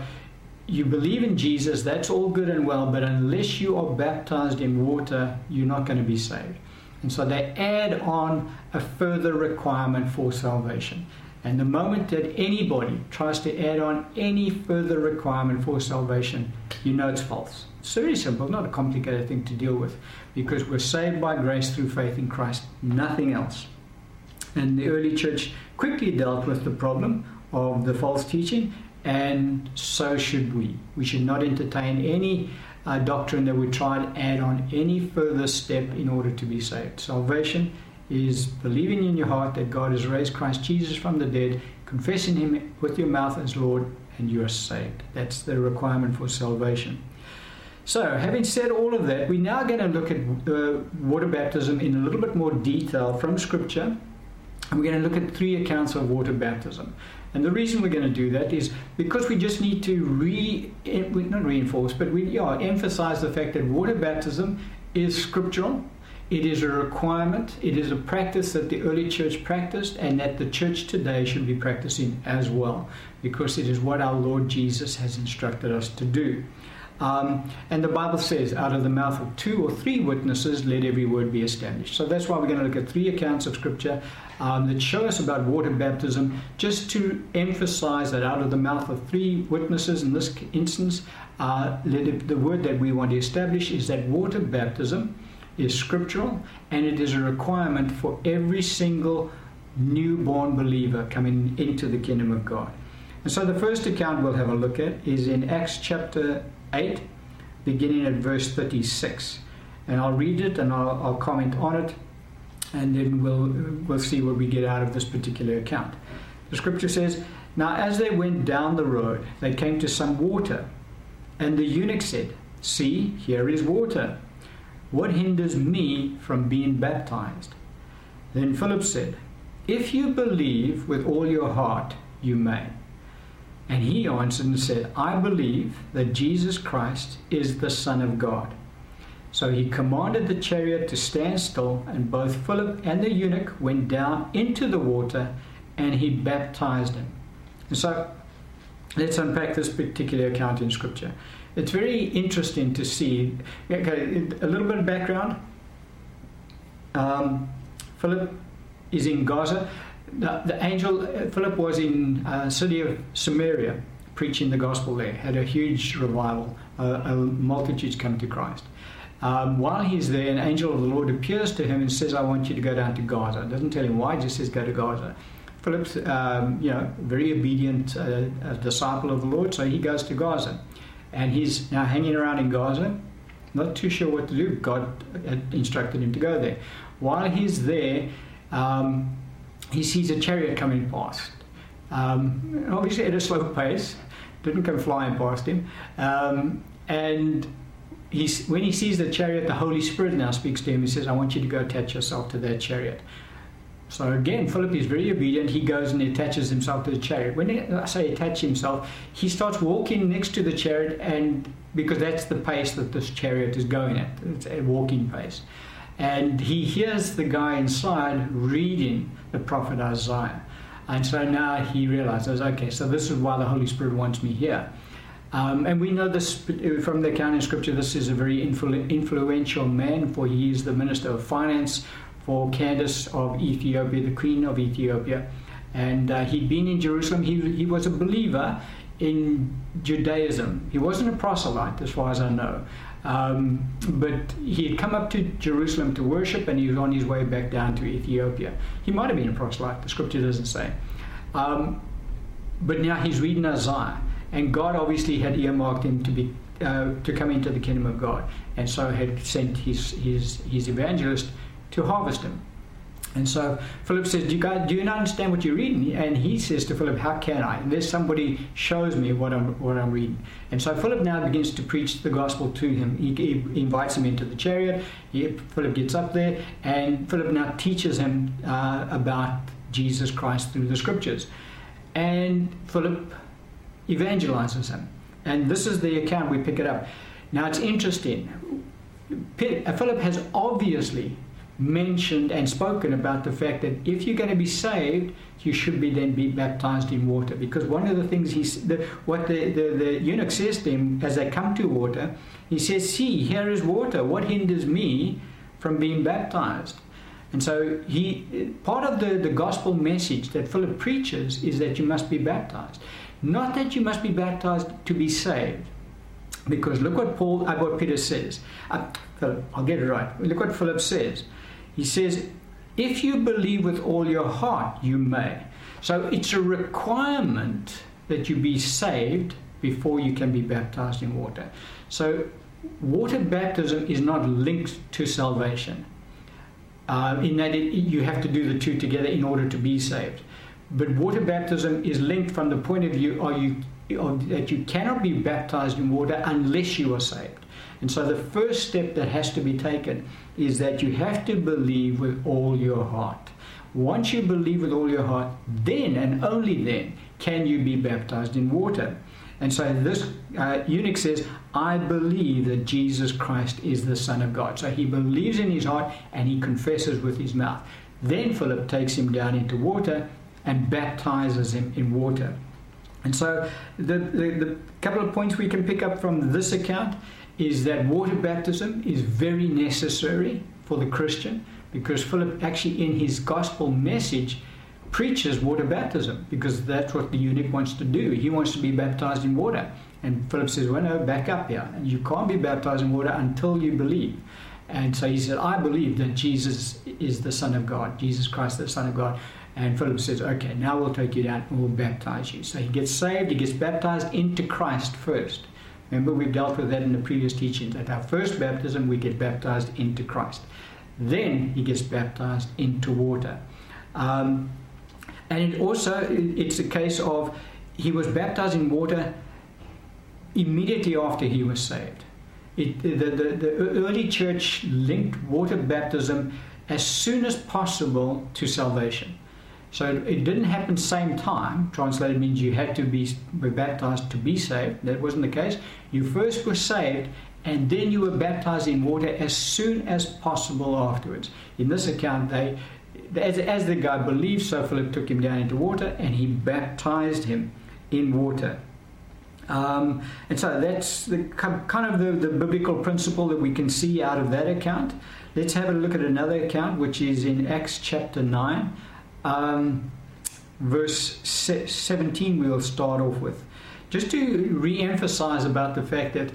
you believe in Jesus, that's all good and well, but unless you are baptized in water, you're not going to be saved. And so they add on a further requirement for salvation. And the moment that anybody tries to add on any further requirement for salvation, you know it's false. It's very simple, not a complicated thing to deal with, because we're saved by grace through faith in Christ, nothing else. And the early church quickly dealt with the problem of the false teaching and so should we. We should not entertain any uh, doctrine that would try to add on any further step in order to be saved. Salvation is believing in your heart that God has raised Christ Jesus from the dead, confessing Him with your mouth as Lord, and you are saved. That's the requirement for salvation. So, having said all of that, we're now going to look at uh, water baptism in a little bit more detail from Scripture. And we're going to look at three accounts of water baptism. And the reason we're going to do that is because we just need to re, not reinforce, but we yeah, emphasize the fact that water baptism is scriptural. It is a requirement. It is a practice that the early church practiced and that the church today should be practicing as well, because it is what our Lord Jesus has instructed us to do. Um, and the Bible says, out of the mouth of two or three witnesses, let every word be established. So that's why we're going to look at three accounts of Scripture um, that show us about water baptism, just to emphasize that out of the mouth of three witnesses in this instance, uh, it, the word that we want to establish is that water baptism is scriptural and it is a requirement for every single newborn believer coming into the kingdom of God. And so the first account we'll have a look at is in Acts chapter 8, beginning at verse 36. And I'll read it and I'll, I'll comment on it, and then we'll, we'll see what we get out of this particular account. The scripture says, Now as they went down the road, they came to some water, and the eunuch said, See, here is water. What hinders me from being baptized? Then Philip said, If you believe with all your heart, you may. And he answered and said, I believe that Jesus Christ is the Son of God. So he commanded the chariot to stand still, and both Philip and the eunuch went down into the water, and he baptized him. And so let's unpack this particular account in Scripture. It's very interesting to see. Okay, a little bit of background. Um, Philip is in Gaza the, the angel uh, Philip was in uh, city of Samaria preaching the gospel there. Had a huge revival. Uh, a multitudes come to Christ. Um, while he's there, an angel of the Lord appears to him and says, "I want you to go down to Gaza." Doesn't tell him why, just says, "Go to Gaza." Philip's, um, you know, very obedient uh, disciple of the Lord, so he goes to Gaza, and he's now hanging around in Gaza, not too sure what to do. God had instructed him to go there. While he's there, um, he sees a chariot coming past. Um, obviously at a slow pace, didn't come flying past him. Um, and he's, when he sees the chariot, the Holy Spirit now speaks to him. He says, I want you to go attach yourself to that chariot. So again, Philip is very obedient. He goes and attaches himself to the chariot. When I say attach himself, he starts walking next to the chariot, and because that's the pace that this chariot is going at, it's a walking pace. And he hears the guy inside reading the prophet Isaiah. And so now he realizes, okay, so this is why the Holy Spirit wants me here. Um, and we know this from the account in Scripture. This is a very influ- influential man, for he is the minister of finance for Candace of Ethiopia, the queen of Ethiopia. And uh, he'd been in Jerusalem. He, he was a believer in Judaism. He wasn't a proselyte, as far as I know. Um, but he had come up to Jerusalem to worship and he was on his way back down to Ethiopia. He might have been a proselyte, the scripture doesn't say. Um, but now he's reading Isaiah, and God obviously had earmarked him to be uh, to come into the kingdom of God, and so had sent his his his evangelist to harvest him. And so Philip says, do you, guys, do you not understand what you're reading? And he says to Philip, How can I? Unless somebody shows me what I'm, what I'm reading. And so Philip now begins to preach the gospel to him. He, he invites him into the chariot. He, Philip gets up there, and Philip now teaches him uh, about Jesus Christ through the scriptures. And Philip evangelizes him. And this is the account we pick it up. Now it's interesting. Philip has obviously mentioned and spoken about the fact that if you're going to be saved, you should be then be baptized in water. Because one of the things he, the, what the, the, the eunuch says to him as they come to water, he says, "See, here is water. What hinders me from being baptized?" And so he part of the, the gospel message that Philip preaches is that you must be baptized. Not that you must be baptized to be saved. Because look what Paul, uh, what Peter says. Uh, Philip, I'll get it right. Look what Philip says. He says, if you believe with all your heart, you may. So it's a requirement that you be saved before you can be baptized in water. So water baptism is not linked to salvation. Uh, in that it, you have to do the two together in order to be saved. But water baptism is linked from the point of view are you, that you cannot be baptized in water unless you are saved. And so the first step that has to be taken is that you have to believe with all your heart. Once you believe with all your heart, then and only then can you be baptized in water. And so this uh, eunuch says, I believe that Jesus Christ is the Son of God. So he believes in his heart and he confesses with his mouth. Then Philip takes him down into water and baptizes him in water. And so the, the, the couple of points we can pick up from this account is that water baptism is very necessary for the Christian because Philip actually in his gospel message preaches water baptism because that's what the eunuch wants to do. He wants to be baptized in water. And Philip says, Well, no, back up here. You can't be baptized in water until you believe. And so he said, I believe that Jesus is the Son of God, Jesus Christ, the Son of God. And Philip says, Okay, now we'll take you down and we'll baptize you. So he gets saved, he gets baptized into Christ first. Remember, we've dealt with that in the previous teachings. At our first baptism, we get baptized into Christ. Then he gets baptized into water. Um, and it also, it's a case of he was baptized in water immediately after he was saved. It, the, the, the early church linked water baptism as soon as possible to salvation. So it didn't happen same time. Translated means you had to be, be baptized to be saved. That wasn't the case. You first were saved, and then you were baptized in water as soon as possible afterwards. In this account, they, as, as the guy believed, so Philip took him down into water, and he baptized him in water. Um, and so that's the kind of the, the biblical principle that we can see out of that account. Let's have a look at another account, which is in Acts chapter 9 um, verse 17 we'll start off with. Just to re emphasize about the fact that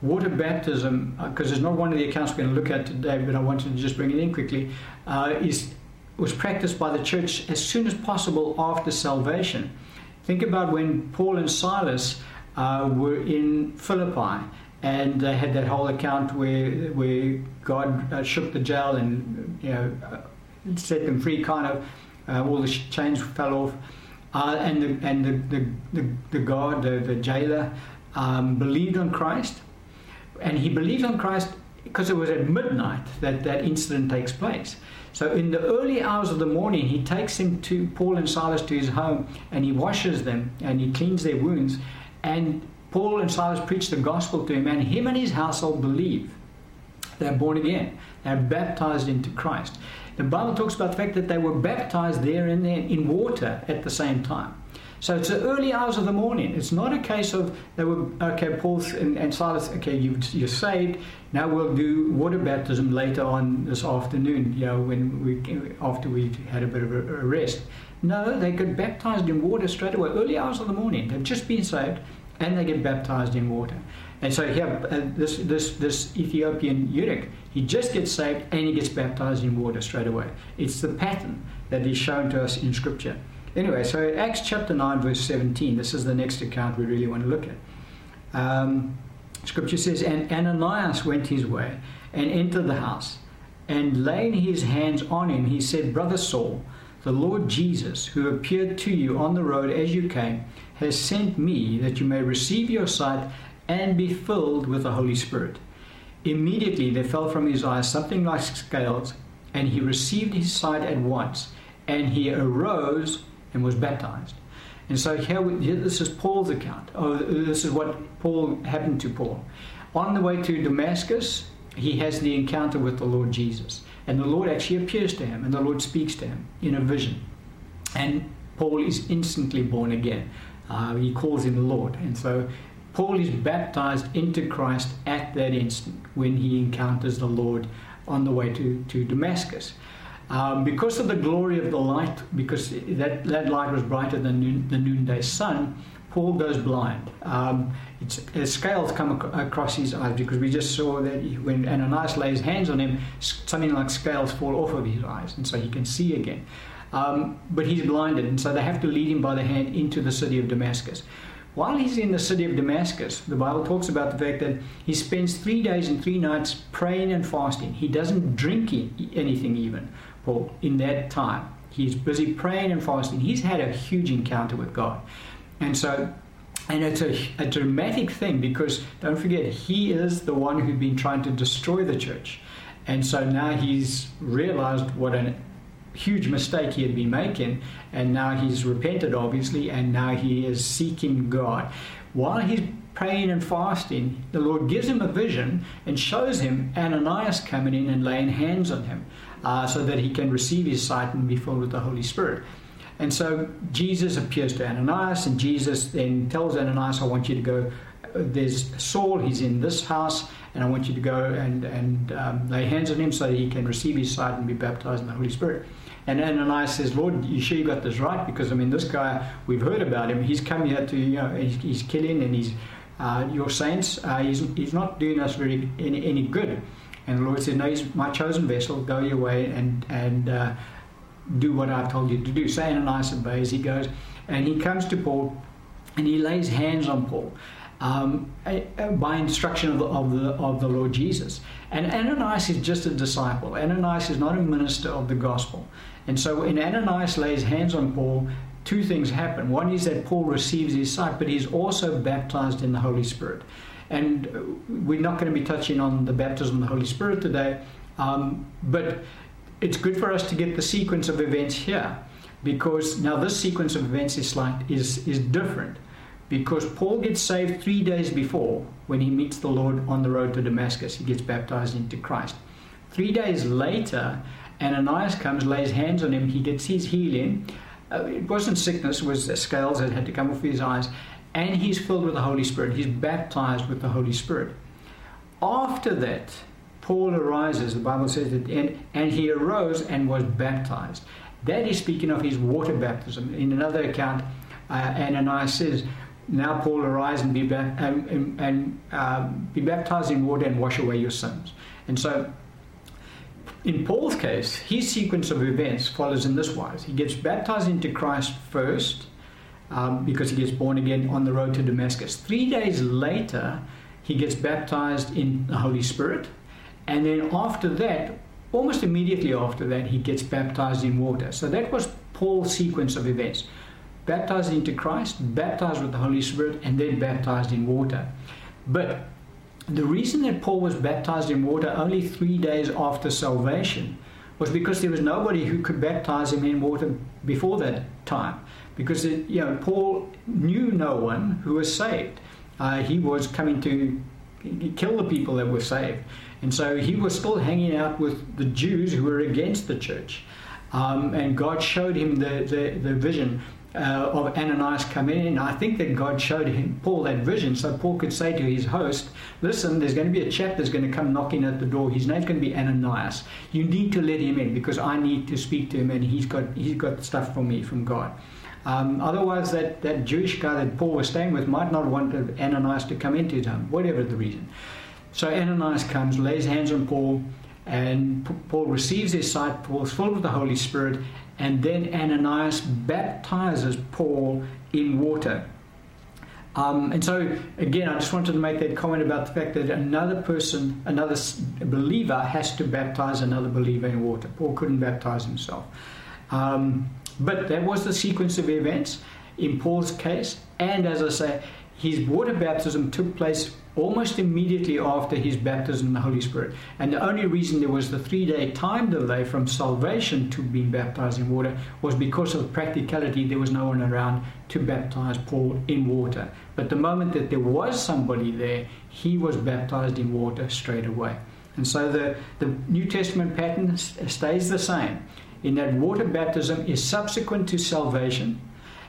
water baptism, because uh, it's not one of the accounts we're going to look at today, but I wanted to just bring it in quickly, uh, is was practiced by the church as soon as possible after salvation. Think about when Paul and Silas uh, were in Philippi and they had that whole account where where God uh, shook the jail and you know set them free, kind of uh, all the chains fell off. Uh, and the, and the, the, the, the guard, the, the jailer, um, believed on Christ. And he believed on Christ because it was at midnight that that incident takes place. So in the early hours of the morning, he takes him to Paul and Silas to his home and he washes them and he cleans their wounds. And Paul and Silas preach the gospel to him, and him and his household believe. They're born again. They're baptized into Christ. The Bible talks about the fact that they were baptized there and then in water at the same time. So it's the early hours of the morning. It's not a case of they were okay, Paul and, and Silas. Okay, you, you're saved. Now we'll do water baptism later on this afternoon. You know, when we after we had a bit of a, a rest. No, they get baptized in water straight away. Early hours of the morning. They've just been saved, and they get baptized in water. And so here, uh, this this this Ethiopian eunuch, he just gets saved and he gets baptized in water straight away. It's the pattern that is shown to us in Scripture. Anyway, so Acts chapter 9, verse 17, this is the next account we really want to look at. Um, scripture says, And Ananias went his way and entered the house, and laying his hands on him, he said, Brother Saul, the Lord Jesus, who appeared to you on the road as you came, has sent me that you may receive your sight and be filled with the Holy Spirit. Immediately there fell from his eyes something like scales, and he received his sight at once, and he arose and was baptized. And so here, we, this is Paul's account. Oh, this is what Paul happened to Paul. On the way to Damascus, he has the encounter with the Lord Jesus. And the Lord actually appears to him, and the Lord speaks to him in a vision. And Paul is instantly born again. Uh, he calls him Lord. And so Paul is baptized into Christ at that instant when he encounters the Lord on the way to, to Damascus. Um, because of the glory of the light, because that, that light was brighter than noon, the noonday sun, Paul goes blind. Um, scales come ac- across his eyes because we just saw that when Ananias lays hands on him, something like scales fall off of his eyes, and so he can see again. Um, but he's blinded, and so they have to lead him by the hand into the city of Damascus. While he's in the city of Damascus, the Bible talks about the fact that he spends three days and three nights praying and fasting. He doesn't drink anything even. Paul, in that time. He's busy praying and fasting. He's had a huge encounter with God. And so, and it's a, a dramatic thing because don't forget, he is the one who'd been trying to destroy the church. And so now he's realized what a huge mistake he had been making, and now he's repented, obviously, and now he is seeking God. While he's praying and fasting, the Lord gives him a vision and shows him Ananias coming in and laying hands on him uh, so that he can receive his sight and be filled with the Holy Spirit. And so Jesus appears to Ananias, and Jesus then tells Ananias, I want you to go. There's Saul, he's in this house, and I want you to go and, and um, lay hands on him so that he can receive his sight and be baptized in the Holy Spirit. And Ananias says, Lord, you sure you got this right? Because, I mean, this guy, we've heard about him. He's come here to, you know, he's, he's killing and he's, uh, your saints, uh, he's, he's not doing us very any, any good. And the Lord said, No, he's my chosen vessel. Go your way and, and uh, do what I've told you to do. So Ananias obeys. He goes and he comes to Paul and he lays hands on Paul. Um, by instruction of the, of the, of the Lord Jesus. And Ananias is just a disciple. Ananias is not a minister of the gospel. And so when Ananias lays hands on Paul, two things happen. One is that Paul receives his sight, but he's also baptized in the Holy Spirit. And we're not going to be touching on the baptism of the Holy Spirit today, um, but it's good for us to get the sequence of events here because now this sequence of events is like is is different because Paul gets saved three days before when he meets the Lord on the road to Damascus. He gets baptized into Christ. Three days later, Ananias comes, lays hands on him, he gets his healing. Uh, it wasn't sickness, it was scales that had to come off his eyes and he's filled with the Holy Spirit. He's baptized with the Holy Spirit. After that, Paul arises, the Bible says that, and, and he arose and was baptized. That is speaking of his water baptism. In another account, uh, Ananias says, Now Paul arise and be, ba- and, and, and um, be baptized in water and wash away your sins. And so, in Paul's case, his sequence of events follows in this wise. He gets baptized into Christ first, um, because he gets born again on the road to Damascus. Three days later, he gets baptized in the Holy Spirit. And then after that, almost immediately after that, he gets baptized in water. So that was Paul's sequence of events baptized into Christ, baptized with the Holy Spirit, and then baptized in water. But the reason that Paul was baptized in water only three days after salvation was because there was nobody who could baptize him in water before that time. Because it, you know, Paul knew no one who was saved. Uh, he was coming to kill the people that were saved. And so he was still hanging out with the Jews who were against the church. Um, and God showed him the, the, the vision uh, of Ananias coming in. and I think that God showed him Paul that vision so Paul could say to his host, Listen, there's going to be a chap that's going to come knocking at the door. His name's going to be Ananias. You need to let him in because I need to speak to him and he's got, he's got stuff from me, from God. Um, otherwise, that, that Jewish guy that Paul was staying with might not want Ananias to come into his home, whatever the reason. So Ananias comes, lays hands on Paul, and Paul receives his sight. Paul's full of the Holy Spirit, and then Ananias baptizes Paul in water. Um, and so, again, I just wanted to make that comment about the fact that another person, another believer, has to baptize another believer in water. Paul couldn't baptize himself. Um, but that was the sequence of events in Paul's case. And as I say, his water baptism took place almost immediately after his baptism in the Holy Spirit. And the only reason there was the three day time delay from salvation to being baptized in water was because of practicality. There was no one around to baptize Paul in water. But the moment that there was somebody there, he was baptized in water straight away. And so the, the New Testament pattern stays the same in that water baptism is subsequent to salvation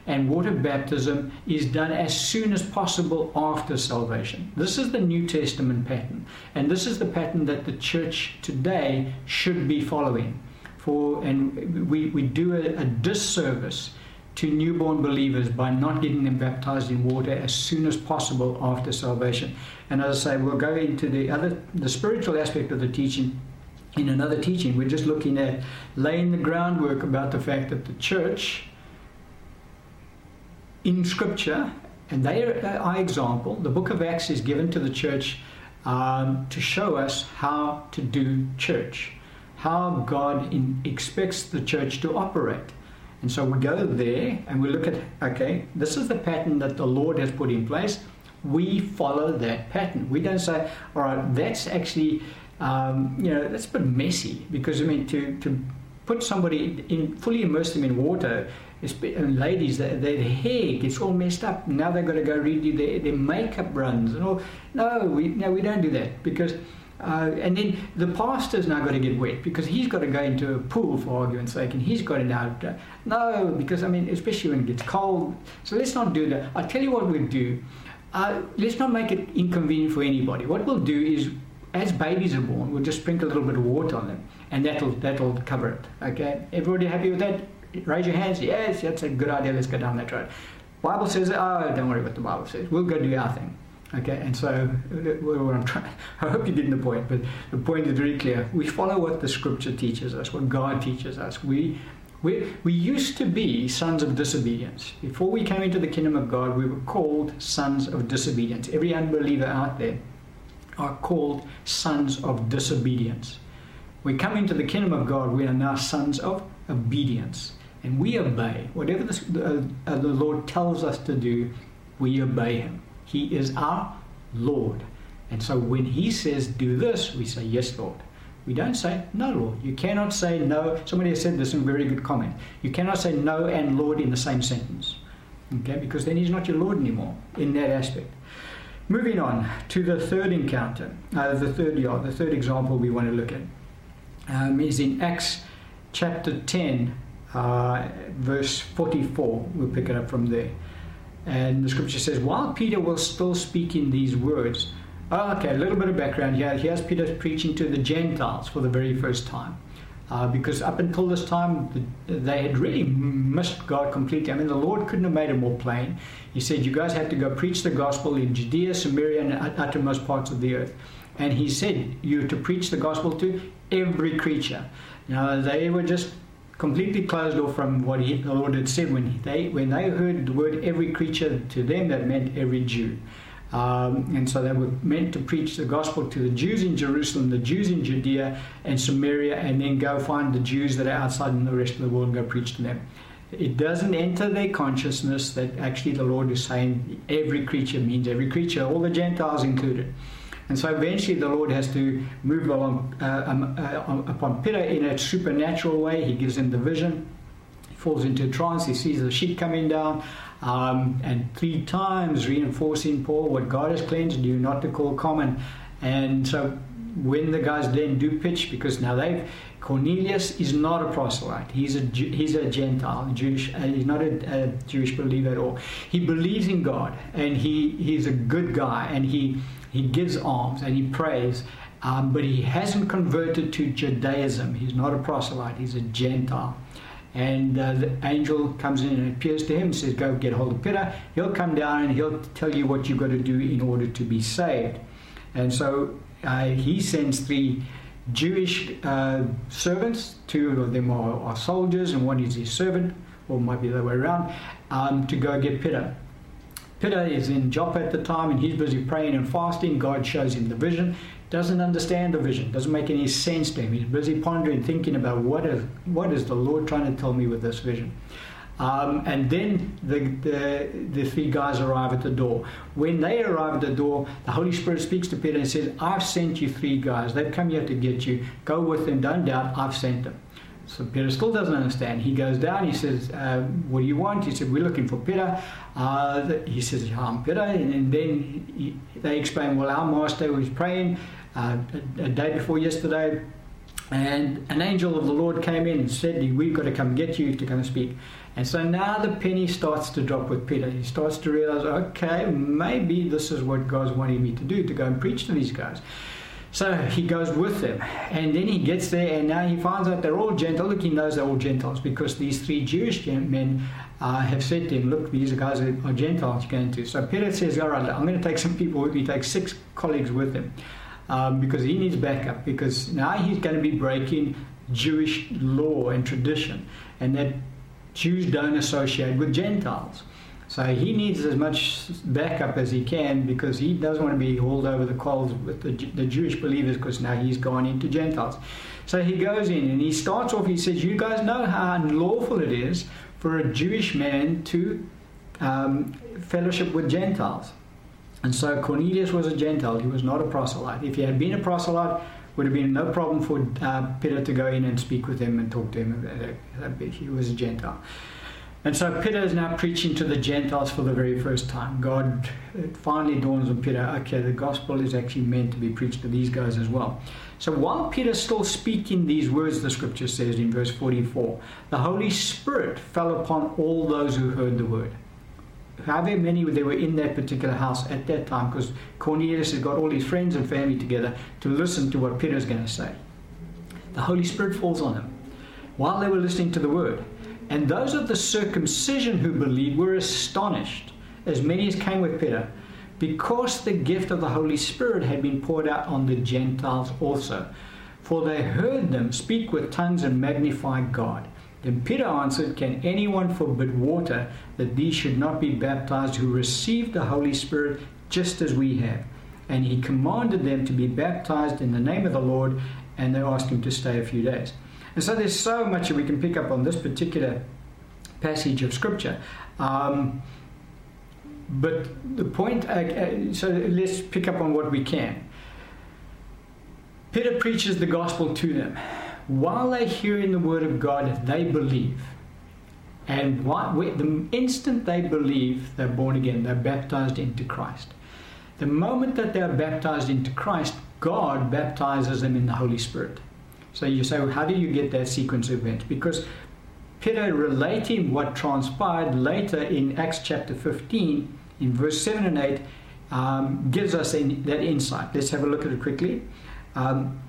and water baptism is done as soon as possible after salvation. This is the New Testament pattern, and this is the pattern that the church today should be following. For and we, we do a, a disservice to newborn believers by not getting them baptized in water as soon as possible after salvation. And as I say, we'll go into the other the spiritual aspect of the teaching in another teaching. We're just looking at laying the groundwork about the fact that the church in Scripture, and they are our example, the book of Acts is given to the church um, to show us how to do church, how God in, expects the church to operate. And so we go there and we look at, okay, this is the pattern that the Lord has put in place. We follow that pattern. We don't say, all right, that's actually, um, you know, that's a bit messy because, I mean, to, to put somebody in, fully immerse them in water and ladies, their, their hair gets all messed up. Now they've got to go redo their, their makeup runs and all. No, we no we don't do that because. Uh, and then the pastor's now got to get wet because he's got to go into a pool for argument's sake, and he's got to now. Uh, no, because I mean, especially when it gets cold. So let's not do that. I'll tell you what we'll do. Uh, let's not make it inconvenient for anybody. What we'll do is, as babies are born, we'll just sprinkle a little bit of water on them, and that'll that'll cover it. Okay, everybody happy with that? Raise your hands. Yes, that's a good idea. Let's go down that road. Bible says, oh, don't worry what the Bible says. We'll go do our thing. Okay, and so what I'm trying, I hope you get the point, but the point is very clear. We follow what the Scripture teaches us, what God teaches us. We we, we used to be sons of disobedience. Before we came into the kingdom of God, we were called sons of disobedience. Every unbeliever out there are called sons of disobedience. We come into the kingdom of God, we are now sons of obedience and we obey whatever the, uh, uh, the Lord tells us to do. We obey Him. He is our Lord, and so when He says do this, we say yes, Lord. We don't say no, Lord. You cannot say no. Somebody has said this in a very good comment. You cannot say no and Lord in the same sentence, okay? Because then He's not your Lord anymore in that aspect. Moving on to the third encounter, uh, the third the third example we want to look at um, is in Acts chapter 10, uh, verse 44. We'll pick it up from there. And the scripture says, While Peter was still speaking these words, oh, okay, a little bit of background here. Here's Peter preaching to the Gentiles for the very first time. Uh, because up until this time, they had really missed God completely. I mean, the Lord couldn't have made it more plain. He said, You guys have to go preach the gospel in Judea, Samaria, and uttermost parts of the earth. And He said, You're to preach the gospel to every creature. Now, they were just completely closed off from what he, the Lord had said when they when they heard the word every creature to them that meant every Jew. Um, and so they were meant to preach the gospel to the Jews in Jerusalem, the Jews in Judea and Samaria, and then go find the Jews that are outside in the rest of the world and go preach to them. it doesn't enter their consciousness that actually the Lord is saying every creature means every creature, all the Gentiles included. And so eventually the Lord has to move along, uh, um, uh, upon Peter in a supernatural way. He gives him the vision. He falls into a trance. He sees the sheet coming down. Um, and three times reinforcing Paul, what God has cleansed you not to call common. And so when the guys then do pitch, because now they've Cornelius is not a proselyte. He's a he's a Gentile, Jewish. Uh, he's not a, a, Jewish believer at all. He believes in God, and he he's a good guy, and he he gives alms and he prays. Um, but he hasn't converted to Judaism. He's not a proselyte. He's a Gentile. And uh, the angel comes in and appears to him and says, Go get hold of Peter. He'll come down and he'll tell you what you've got to do in order to be saved. And so uh, he sends three Jewish uh, servants, two of them are, are, soldiers and one is his servant, or might be the other way around, um, to go get Peter. Peter is in Joppa at the time and he's busy praying and fasting. God shows him the vision. Doesn't understand the vision, doesn't make any sense to him. He's busy pondering, thinking about what is, what is the Lord trying to tell me with this vision. Um, and then the, the, the, three guys arrive at the door. When they arrive at the door, the Holy Spirit speaks to Peter and says, I've sent you three guys. They've come here to get you. Go with them. Don't doubt. I've sent them. So Peter still doesn't understand. He goes down. He says, uh, "What do you want?" He said, "We're looking for Peter." Uh, he says, "I'm Peter," and, and then he, they explain, "Well, our master was praying uh, a, a, day before yesterday, and an angel of the Lord came in and said, We've got to come get you to come and speak." And so now the penny starts to drop with Peter. He starts to realize, okay, maybe this is what God's wanting me to do to go and preach to these guys. So he goes with them, and then he gets there, and now he finds out they're all Gentiles. Look, he knows they're all Gentiles because these three Jewish men uh, have said to him, Look, these guys are, are Gentiles going to. So Peter says, All right, I'm going to take some people with me, he takes six colleagues with him. Um, because he needs backup, because now he's going to be breaking Jewish law and tradition, and that Jews don't associate with Gentiles. So he needs as much backup as he can because he doesn't want to be hauled over the coals with the, the Jewish believers because now he's gone into Gentiles. So he goes in and he starts off, he says, You guys know how unlawful it is for a Jewish man to um, fellowship with Gentiles. And so Cornelius was a Gentile, he was not a proselyte. If he had been a proselyte, would have been no problem for uh, Peter to go in and speak with him and talk to him. He was a Gentile. And so Peter is now preaching to the Gentiles for the very first time. God, it finally dawns on Peter, okay, the gospel is actually meant to be preached to these guys as well. So while Peter's still speaking these words, the scripture says in verse 44, the Holy Spirit fell upon all those who heard the word however many there were in that particular house at that time, because Cornelius had got all his friends and family together to listen to what Peter's going to say. The Holy Spirit falls on them while they were listening to the word. And those of the circumcision who believed were astonished, as many as came with Peter, because the gift of the Holy Spirit had been poured out on the Gentiles also. For they heard them speak with tongues and magnify God. Then Peter answered, Can anyone forbid water that these should not be baptized who received the Holy Spirit just as we have? And he commanded them to be baptized in the name of the Lord, and they asked him to stay a few days. And so there's so much that we can pick up on this particular passage of Scripture. Um, but the point, uh, uh so let's pick up on what we can. Peter preaches the gospel to them while they're hearing the word of God, they believe. And the instant they believe, they're born again, they're baptized into Christ. The moment that they're baptized into Christ, God baptizes them in the Holy Spirit. So you say, well, how do you get that sequence of events? Because Peter relating what transpired later in Acts chapter 15, in verse 7 and 8, um, gives us in, that insight. Let's have a look at it quickly. Um,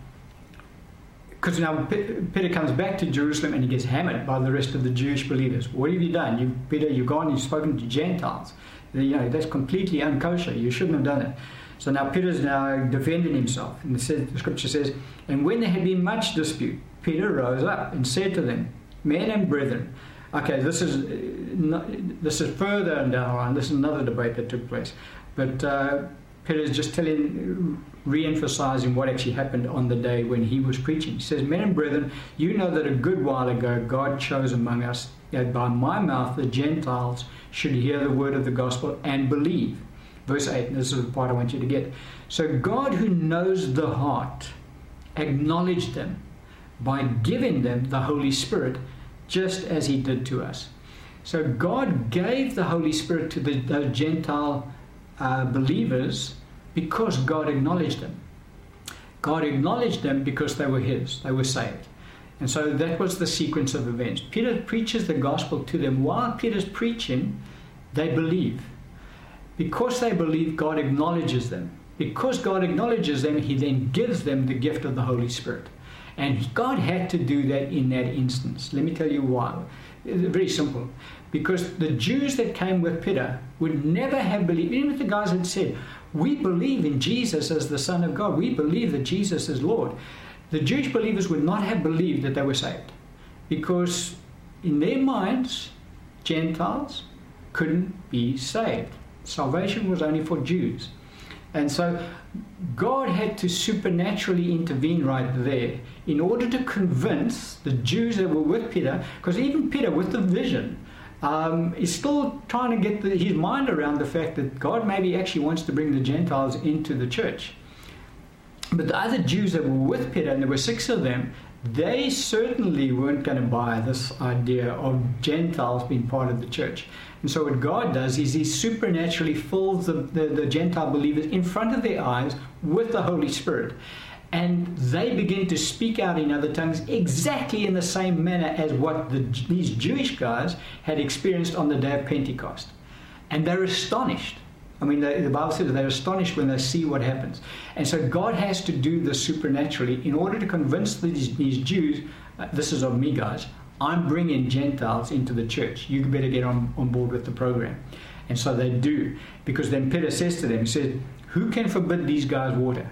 because now Peter comes back to Jerusalem and he gets hammered by the rest of the Jewish believers. What have you done? You, Peter, you've gone, you've spoken to Gentiles. You know, that's completely unkosher. You shouldn't have done it. So now Peter's now defending himself. And the, the scripture says, And when there had been much dispute, Peter rose up and said to them, Men and brethren, okay, this is uh, this is further down the line. This is another debate that took place. But uh, Peter is just telling, re-emphasizing what actually happened on the day when he was preaching. He says, Men and brethren, you know that a good while ago God chose among us that by my mouth the Gentiles should hear the word of the gospel and believe. Verse 8, this is the part I want you to get. So God, who knows the heart, acknowledged them by giving them the Holy Spirit, just as He did to us. So God gave the Holy Spirit to the, those Gentile uh, believers because God acknowledged them. God acknowledged them because they were His, they were saved. And so that was the sequence of events. Peter preaches the gospel to them. While Peter's preaching, they believe. Because they believe, God acknowledges them. Because God acknowledges them, He then gives them the gift of the Holy Spirit. And God had to do that in that instance. Let me tell you why. It's very simple. Because the Jews that came with Peter would never have believed, even if the guys had said, We believe in Jesus as the Son of God, we believe that Jesus is Lord. The Jewish believers would not have believed that they were saved. Because in their minds, Gentiles couldn't be saved. Salvation was only for Jews. And so God had to supernaturally intervene right there in order to convince the Jews that were with Peter, because even Peter, with the vision, um, is still trying to get the, his mind around the fact that God maybe actually wants to bring the Gentiles into the church. But the other Jews that were with Peter, and there were six of them, they certainly weren't going to buy this idea of Gentiles being part of the church. And so, what God does is He supernaturally fills the, the, the, Gentile believers in front of their eyes with the Holy Spirit. And they begin to speak out in other tongues exactly in the same manner as what the, these Jewish guys had experienced on the day of Pentecost. And they're astonished. I mean, the, the, Bible says they're astonished when they see what happens. And so God has to do this supernaturally in order to convince these, these Jews, uh, this is of me, guys, I'm bringing Gentiles into the church. You better get on, on board with the program. And so they do. Because then Peter says to them, he says, Who can forbid these guys water?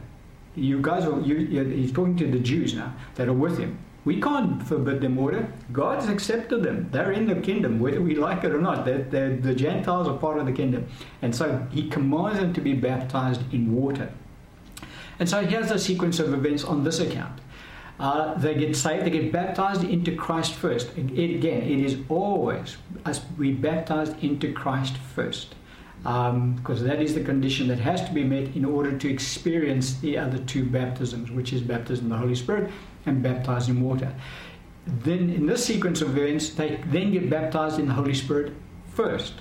You guys are, you, he's talking to the Jews now that are with him. We can't forbid them water. God's accepted them. They're in the kingdom, whether we like it or not. They're, they're, the Gentiles are part of the kingdom. And so he commands them to be baptized in water. And so here's the sequence of events on this account. Uh, they get saved, they get baptized into Christ first. It, again, it is always us we baptized into Christ first. Um, because that is the condition that has to be met in order to experience the other two baptisms, which is baptism in the Holy Spirit and baptized in water. Then, in this sequence of events, they then get baptized in the Holy Spirit first.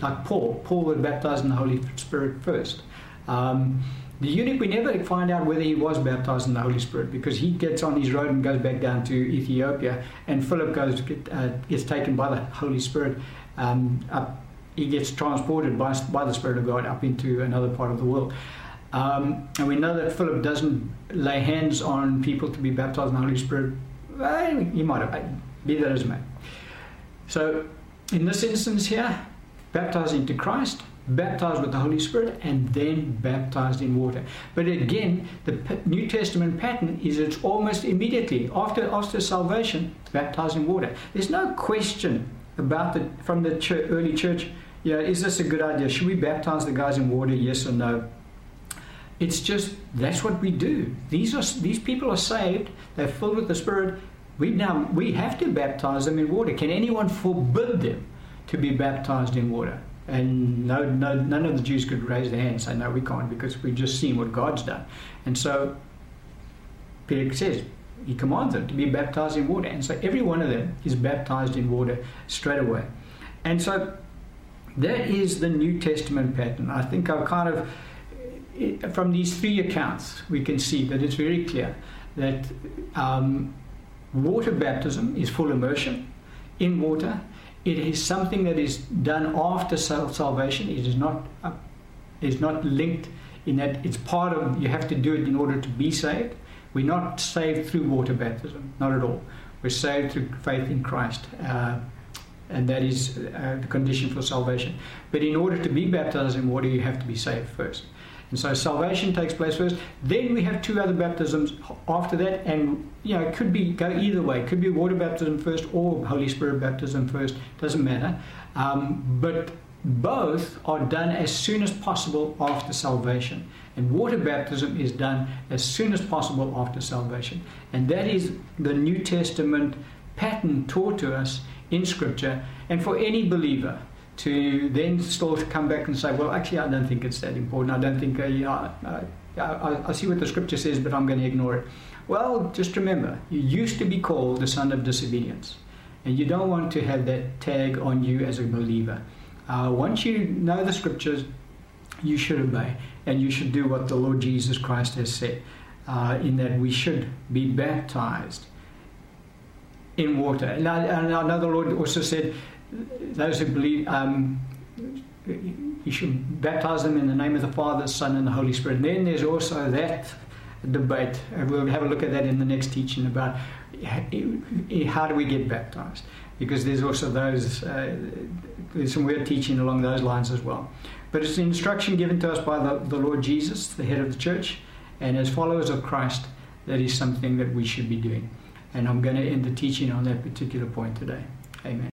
Like Paul, Paul was baptized in the Holy Spirit first. Um, the eunuch, we never find out whether he was baptized in the Holy Spirit because he gets on his road and goes back down to Ethiopia, and Philip goes uh, gets taken by the Holy Spirit um, up. He gets transported by, by the Spirit of God up into another part of the world. Um, and we know that Philip doesn't lay hands on people to be baptized in the Holy Spirit. Well, he might have, be that as it may. So, in this instance here, baptized into Christ, baptized with the Holy Spirit, and then baptized in water. But again, the New Testament pattern is it's almost immediately after after salvation, baptized in water. There's no question about the from the early church. You know, is this a good idea? Should we baptize the guys in water? Yes or no? It's just that's what we do. These are these people are saved. They're filled with the Spirit. We now we have to baptize them in water. Can anyone forbid them to be baptized in water? And no, no, none of the Jews could raise their hand and say, no, we can't, because we've just seen what God's done. And so Peter says, he commands them to be baptized in water. And so every one of them is baptized in water straight away. And so that is the New Testament pattern. I think I've kind of from these three accounts, we can see that it's very clear that um, water baptism is full immersion in water. It is something that is done after salvation. It is not uh, is not linked in that it's part of. You have to do it in order to be saved. We're not saved through water baptism, not at all. We're saved through faith in Christ. Uh, and that is uh, the condition for salvation. But in order to be baptized in water, you have to be saved first. And so salvation takes place first. Then we have two other baptisms after that, and you know it could be go either way. It could be water baptism first or Holy Spirit baptism first. Doesn't matter. Um, but both are done as soon as possible after salvation. And water baptism is done as soon as possible after salvation. And that is the New Testament pattern taught to us in Scripture, and for any believer to then still come back and say, well, actually, I don't think it's that important. I don't think I, uh, I, I see what the Scripture says, but I'm going to ignore it. Well, just remember, you used to be called the son of disobedience, and you don't want to have that tag on you as a believer. Uh, once you know the Scriptures, you should obey, and you should do what the Lord Jesus Christ has said, uh, in that we should be baptized in water. And I, and I know the Lord also said, those who believe, um, you should baptize them in the name of the Father, Son, and the Holy Spirit. And then there's also that debate, and we'll have a look at that in the next teaching about how do we get baptized. Because there's also those, uh, there's some weird teaching along those lines as well. But it's an instruction given to us by the, the Lord Jesus, the head of the church, and as followers of Christ, that is something that we should be doing. And I'm going to end the teaching on that particular point today. Amen.